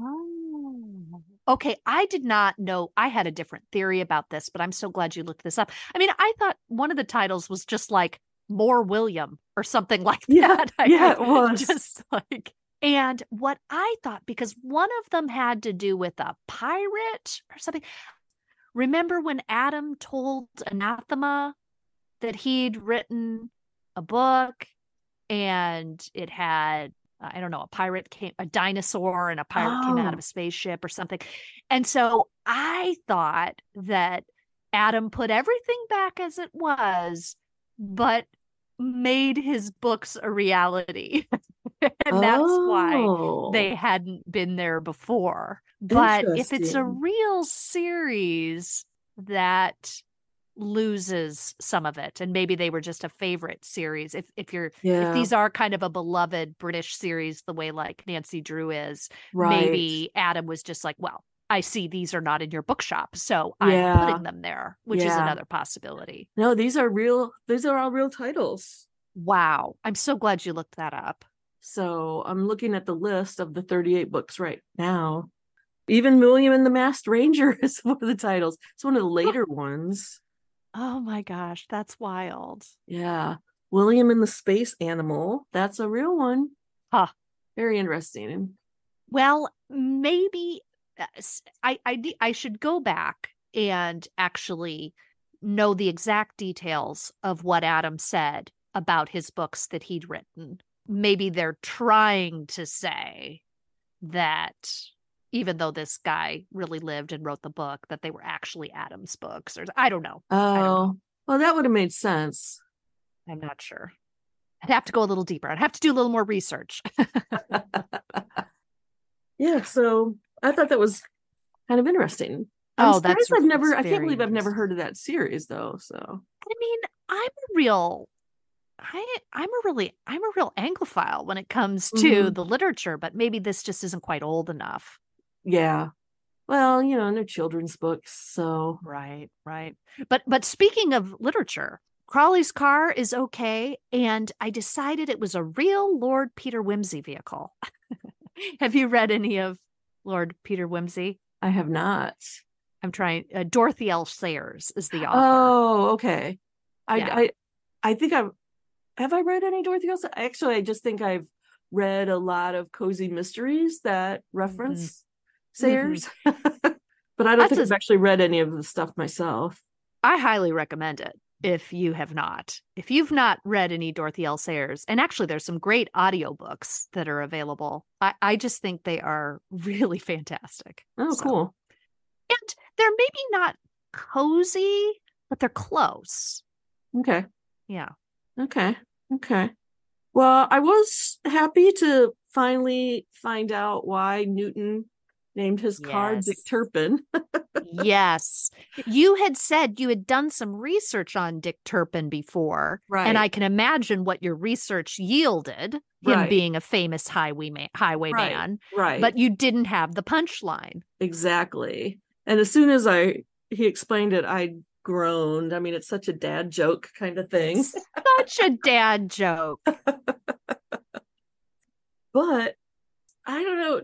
Oh. Okay, I did not know. I had a different theory about this, but I'm so glad you looked this up. I mean, I thought one of the titles was just like More William or something like Yeah, that. I yeah, it was. just like and what I thought because one of them had to do with a pirate or something. Remember when Adam told Anathema that he'd written a book and it had I don't know, a pirate came, a dinosaur and a pirate came out Oh. of a spaceship or something. And so I thought that Adam put everything back as it was, but made his books a reality. and that's why Oh. they hadn't been there before. But if it's a real series that loses some of it and maybe they were just a favorite series if if you're yeah, if these are kind of a beloved british series the way like nancy drew is right. maybe adam was just like well i see these are not in your bookshop so i'm Yeah. putting them there which is another possibility No, these are real. These are all real titles. wow i'm so glad you looked that up So I'm looking at the list of the 38 books right now. Even William and the Masked Ranger is one of the titles. It's one of the later ones. oh my gosh that's wild Yeah. William and the Space Animal. That's a real one. Huh. Very interesting. Well, maybe uh, I I I should go back and actually know the exact details of what Adam said about his books that he'd written. Maybe they're trying to say that even though this guy really lived and wrote the book, that they were actually Adam's books, or I don't know. don't know. Oh, well, that would have made sense. I'm not sure. I'd have to go a little deeper. I'd have to do a little more research. yeah. So I thought that was kind of interesting. Oh, I'm that's- I've never, I can't believe I've never heard of that series though. So I mean, I'm a real I I'm a really I'm a real anglophile when it comes to Mhm. the literature, but maybe this just isn't quite old enough. Yeah. Well, you know, and they're children's books. So Right, right. But but speaking of literature, Crowley's car is okay, and I decided it was a real Lord Peter Wimsey vehicle. Have you read any of Lord Peter Wimsey? I have not. I'm trying. Uh, Dorothy L. Sayers is the author. Oh, okay. I, Yeah. I, I think I've, have I read any Dorothy Elsa? Actually, I just think I've read a lot of cozy mysteries that reference Mm-hmm. Sayers, but I don't That's think a- I've actually read any of the stuff myself. I highly recommend it if you have not. If you've not read any Dorothy L. Sayers, and actually there's some great audiobooks that are available. I, I just think they are really fantastic. Oh, So- cool. And they're maybe not cozy, but they're close. Okay. Yeah. Okay. Okay. Well, I was happy to finally find out why Newton named his car Dick Turpin. yes. You had said you had done some research on Dick Turpin before. Right. And I can imagine what your research yielded, him Right. being a famous highwayman, highwayman. right. but you didn't have the punchline. Exactly. And as soon as I he explained it, I groaned. I mean, it's such a dad joke kind of thing. Such a dad joke. But I don't know.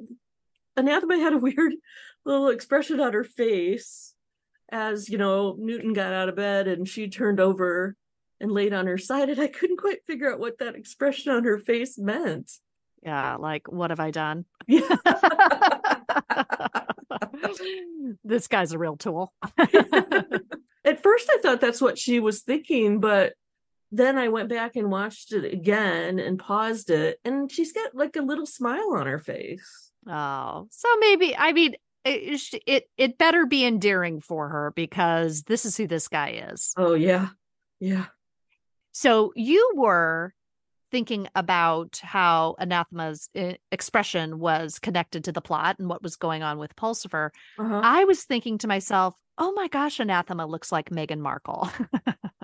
Anathema had a weird little expression on her face as, you know, Newton got out of bed and she turned over and laid on her side. And I couldn't quite figure out what that expression on her face meant. Yeah, like what have I done? Yeah. this guy's a real tool. At first, I thought that's what she was thinking, but then I went back and watched it again and paused it, and she's got like a little smile on her face. Oh, so maybe I mean it, it it better be endearing for her because this is who this guy is. Oh, yeah. Yeah. So you were thinking about how anathema's uh, expression was connected to the plot and what was going on with Pulsifer. Uh-huh. I was thinking to myself, oh my gosh, anathema looks like Meghan Markle.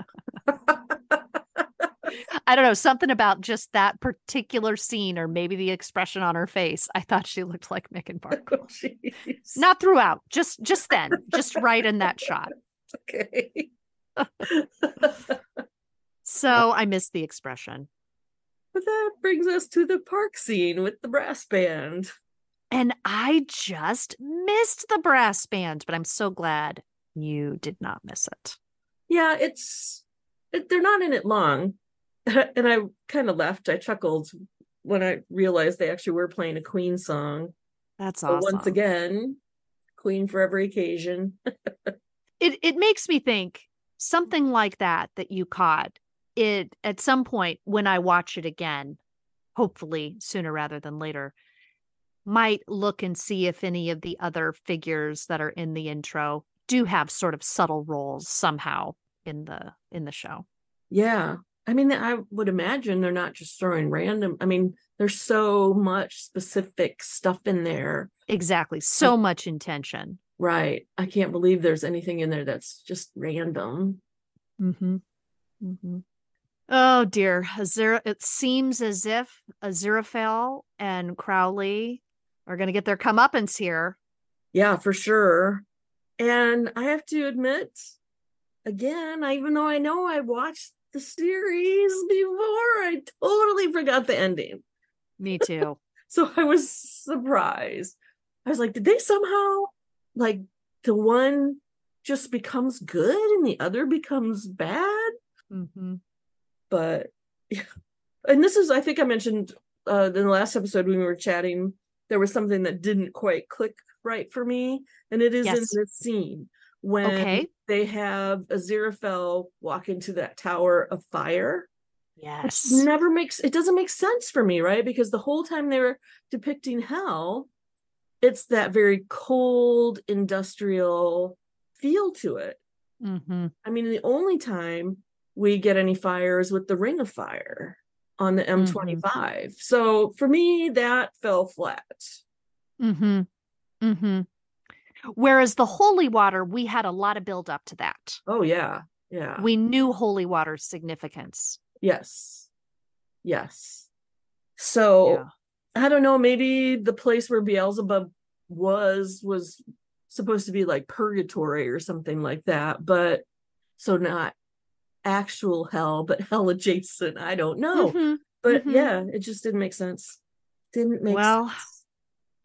I don't know, something about just that particular scene or maybe the expression on her face. I thought she looked like Mick Markle. Oh. Not throughout, just just then, just right in that shot. okay. So I missed the expression. But that brings us to the park scene with the brass band. And I just missed the brass band, but I'm so glad you did not miss it. Yeah, it's it, they're not in it long, and I kind of laughed. I chuckled when I realized they actually were playing a Queen song. That's But awesome. once again, Queen for every occasion. it it makes me think something like that that you caught it at some point when I watch it again, hopefully sooner rather than later, might look and see if any of the other figures that are in the intro do have sort of subtle roles somehow in the in the show. Yeah. I mean, I would imagine they're not just throwing random. I mean, there's so much specific stuff in there. Exactly. So much intention. Right. I can't believe there's anything in there that's just random. Mm-hmm. Mm-hmm. Oh dear. Azira, it seems as if Aziraphale and Crowley are going to get their comeuppance here. Yeah, for sure. And I have to admit, again, I, even though I know I watched the series before, I totally forgot the ending. Me too. So I was surprised. I was like, did they somehow like the one just becomes good and the other becomes bad? mm-hmm. But yeah. And this is, I think I mentioned uh in the last episode when we were chatting, there was something that didn't quite click right for me. And it is in Yes. this scene when Okay. they have Aziraphale walk into that tower of fire. Yes. never makes it doesn't make sense for me right because the whole time they were depicting hell it's that very cold industrial feel to it Mm-hmm. i mean the only time we get any fires with the ring of fire on the m25 so for me that fell flat Mm-hmm. Mm-hmm. Whereas the holy water, we had a lot of build up to that. oh yeah yeah We knew holy water's significance. yes yes so Yeah. I don't know, maybe the place where Beelzebub was was supposed to be like purgatory or something like that, but so not actual hell, but hell adjacent. I don't know. Mhm. But mhm. yeah, it just didn't make sense. Didn't make Well, sense.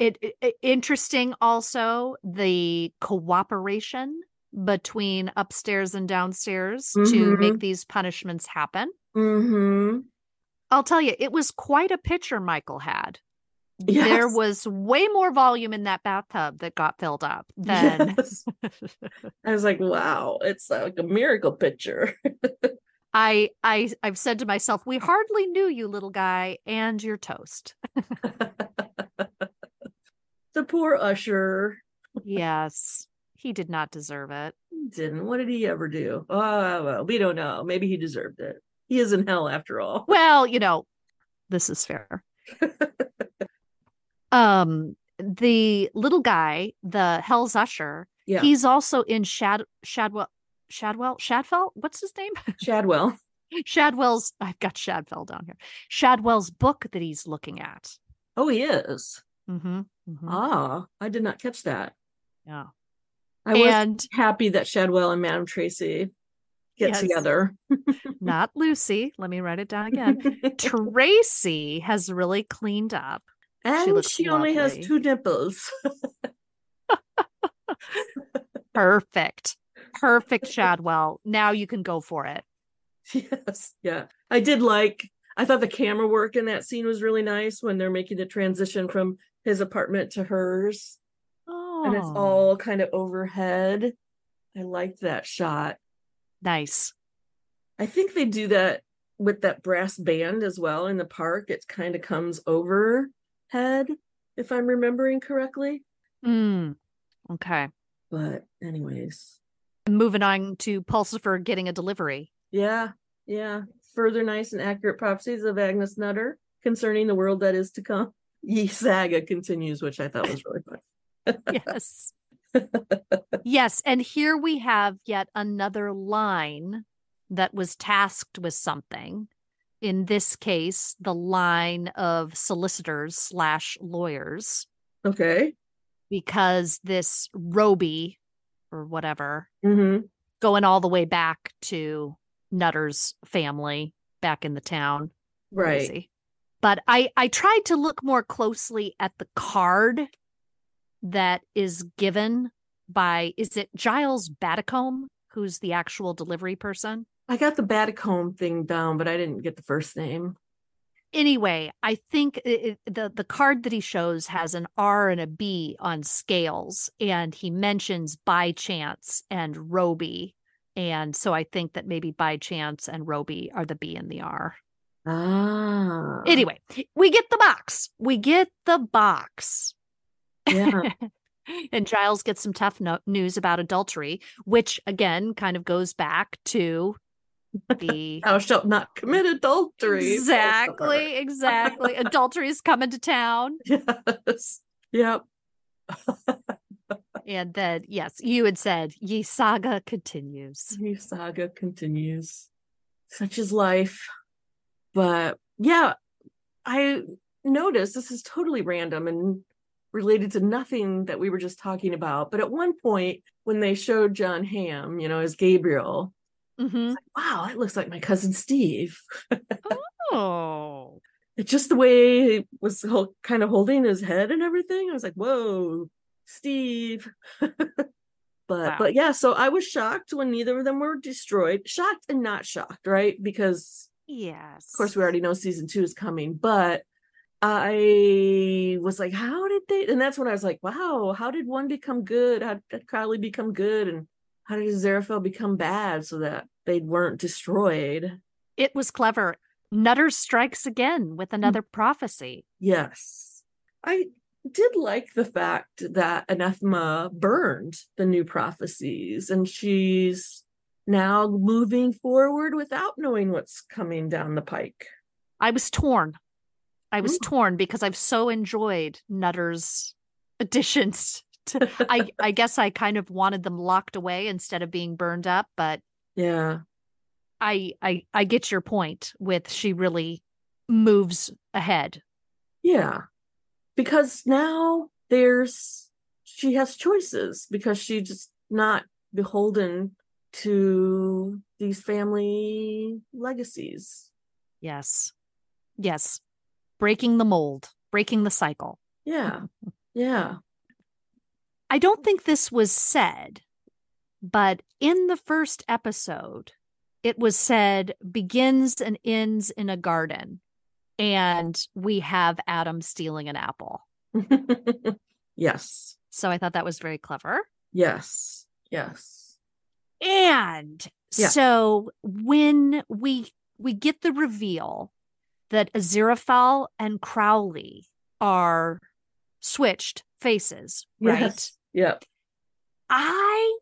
It, it- interesting also the cooperation between upstairs and downstairs to Mhm. make these punishments happen. Mm-hmm. I'll tell you, it was quite a picture Michael had. There was way more volume in that bathtub that got filled up than Yes. I was like, wow, it's like a miracle picture. I I I've said to myself, we hardly knew you, little guy, and your toast. The poor usher yes, he did not deserve it. didn't. What did he ever do? Oh, well, we don't know. Maybe he deserved it. He is in hell after all. Well, you know, this is fair. um, the little guy, the Hell's Usher, Yeah. he's also in Shad Shadwell Shadwell Shadfell. What's his name? Shadwell. Shadwell's. I've got Shadfell down here. Shadwell's book that he's looking at. Oh, he is. Mm-hmm. Ah, I did not catch that. Yeah. I was and happy that Shadwell and Madame Tracy get Yes. together. not Lucy. Let me write it down again. Tracy has really cleaned up. and she, looks only has two nipples. Perfect. Perfect, Shadwell. Now you can go for it. yes. Yeah. I did like I thought the camera work in that scene was really nice when they're making the transition from his apartment to hers. Oh, And it's all kind of overhead. I liked that shot. nice. I think they do that with that brass band as well in the park. It kind of comes overhead, if I'm remembering correctly. Mm. Okay. But, anyways, Moving on to Pulsifer getting a delivery. yeah, yeah. Further nice and accurate prophecies of Agnes Nutter concerning the world that is to come. Ye saga continues, which I thought was really fun. Yes. yes. And here we have yet another line that was tasked with something. in this case, the line of solicitors slash lawyers, Okay. because this Roby or whatever, Mm-hmm. going all the way back to Nutter's family back in the town. Right. Crazy. But I I tried to look more closely at the card that is given by is it Giles Baddicombe, who's the actual delivery person? I got the Baddicombe thing down, but I didn't get the first name. Anyway, I think it, the the card that he shows has an R and a B on scales, and he mentions by chance and Roby, and so I think that maybe by chance and Roby are the B and the R. Ah. Anyway, we get the box. We get the box. Yeah. and Giles gets some tough no- news about adultery, which again kind of goes back to the Thou shalt not commit adultery. exactly, exactly. Adultery is coming to town, Yes. Yep. and then yes, you had said, "Ye saga continues." New saga continues. Such is life. But yeah, I noticed this is totally random and related to nothing that we were just talking about. But at one point, when they showed Jon Hamm, you know, as Gabriel, hmm wow, that looks like my cousin Steve. Oh, It's just the way he was kind of holding his head and everything. I was like, whoa, Steve. but Wow. but yeah, so I was shocked when neither of them were destroyed. Shocked and not shocked, right? Because yes. of course we already know season two is coming, but I was like, how did they? And that's when I was like, wow, how did one become good? How did Crowley become good? And how did Aziraphale become bad so that they weren't destroyed? it was clever. Nutter strikes again with hmm. another prophecy. Yes. I did like the fact that Anathema burned the new prophecies and she's now moving forward without knowing what's coming down the pike. I was torn. I was Ooh. torn because I've so enjoyed Nutter's additions. To, I I guess I kind of wanted them locked away instead of being burned up, but Yeah. I I I get your point with she really moves ahead. Yeah. Because now there's she has choices because she's just not beholden to these family legacies. Yes. Yes. Breaking the mold, breaking the cycle. Yeah. Yeah. I don't think this was said, but in the first episode, it was said begins and ends in a garden. And we have Adam stealing an apple. yes. So I thought that was very clever. Yes. Yes. And Yeah. so when we we get the reveal that Aziraphale and Crowley are switched faces, right? Yes. Yep. I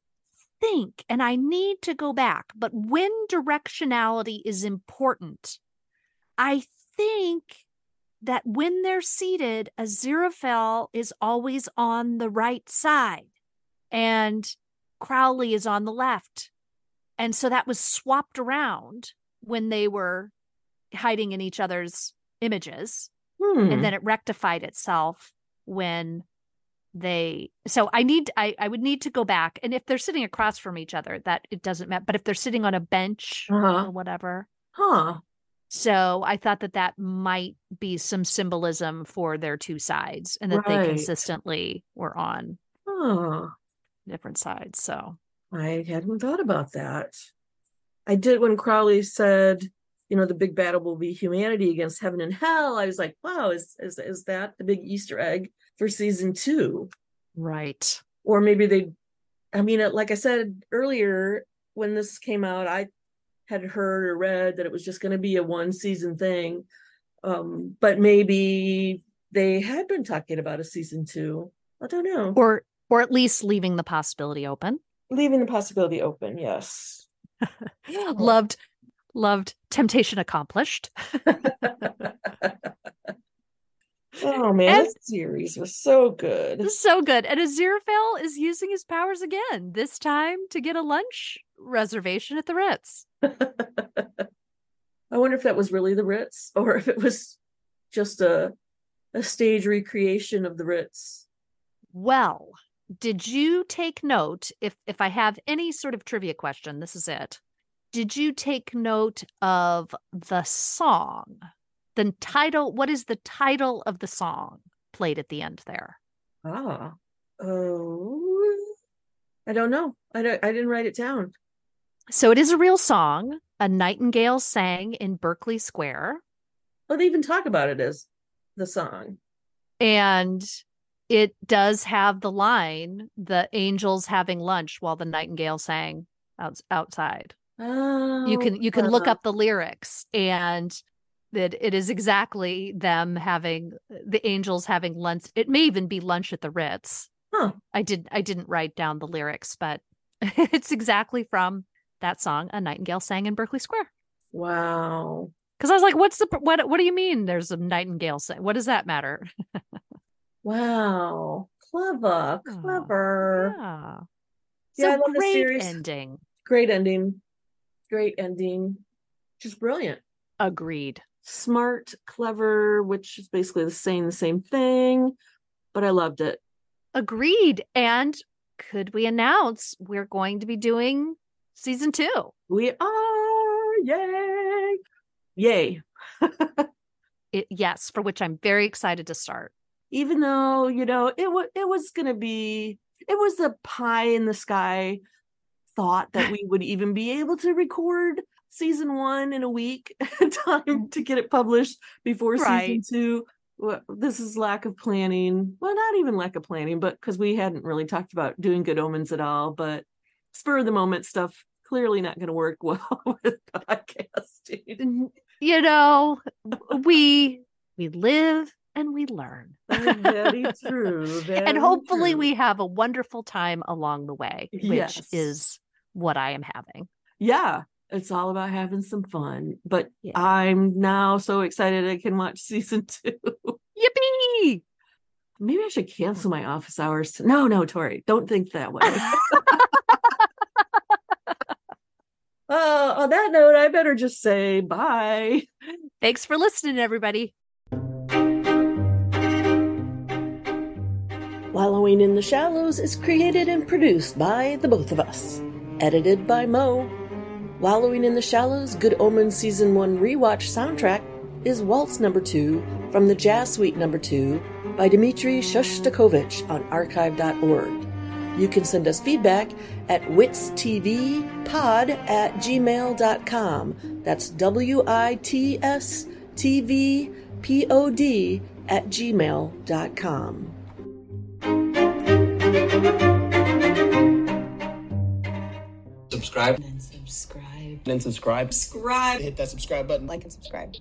think, and I need to go back, but when directionality is important, I think that when they're seated, Aziraphale is always on the right side and Crowley is on the left. And so that was swapped around when they were hiding in each other's images Hmm. and then it rectified itself when they so i need i i would need to go back and if they're sitting across from each other that it doesn't matter but if they're sitting on a bench Uh-huh. or whatever Huh. so i thought that that might be some symbolism for their two sides and that they consistently were on Huh. Different sides so I hadn't thought about that. I did when Crowley said, you know, the big battle will be humanity against heaven and hell. I was like, wow, is is is that the big Easter egg for season two? right Or maybe they I mean, like I said earlier, when this came out, I had heard or read that it was just going to be a one season thing. Um, but maybe they had been talking about a season two. I don't know. or or at least leaving the possibility open Leaving the possibility open, yes. loved loved temptation accomplished Oh man, And- this series was so good. So good. And Aziraphale is using his powers again, this time to get a lunch reservation at the Ritz. I wonder if that was really the Ritz or if it was just a a stage recreation of the Ritz. Well, did you take note if if I have any sort of trivia question, this is it. Did you take note of the song? The title, what is the title of the song played at the end there? Ah. Oh. I don't know. I don't I didn't write it down. So it is a real song. A nightingale sang in Berkeley Square. Oh, they even talk about it as the song. And it does have the line, the angels having lunch while the nightingale sang out, outside. Oh, you can you can look uh, up the lyrics and that it is exactly them having the angels having lunch. It may even be lunch at the Ritz. Huh. I did I didn't write down the lyrics, but it's exactly from that song a nightingale sang in Berkeley Square. Wow. Because I was like, "What's the what? What do you mean? There's a nightingale sing? What does that matter?" Wow. Clever. Clever. Yeah. Yeah, So great series. ending. Great ending. Great ending. Just brilliant. Agreed. Smart, clever, which is basically the same the same thing. But I loved it. Agreed. And could we announce we're going to be doing season two? We are yay. Yay. It, yes, for which I'm very excited to start. Even though you know it was it was gonna be it was a pie in the sky thought that we would even be able to record season one in a week time mm. to get it published before Right. season two. Well, this is lack of planning. Well not even lack of planning but because we hadn't really talked about doing good omens at all but spur of the moment stuff clearly not going to work well with podcasting. You know, we we live and we learn. very true and hopefully true. we have a wonderful time along the way, which Yes. is what I am having. yeah it's all about having some fun but Yeah. i'm now so excited i can watch season two Yippee! maybe i should cancel my office hours no no tori don't think that way uh, on that note i better just say bye Thanks for listening, everybody. Wallowing in the Shallows is created and produced by the both of us. Edited by Mo. Wallowing in the Shallows Good Omens Season 1 rewatch soundtrack is Waltz Number 2 from the Jazz Suite Number 2 by Dmitry Shostakovich on archive.org. You can send us feedback at witstvpod at gmail.com. That's W I T S T V P O D at gmail.com. subscribe and subscribe. and subscribe Subscribe. hit that subscribe button Like and subscribe.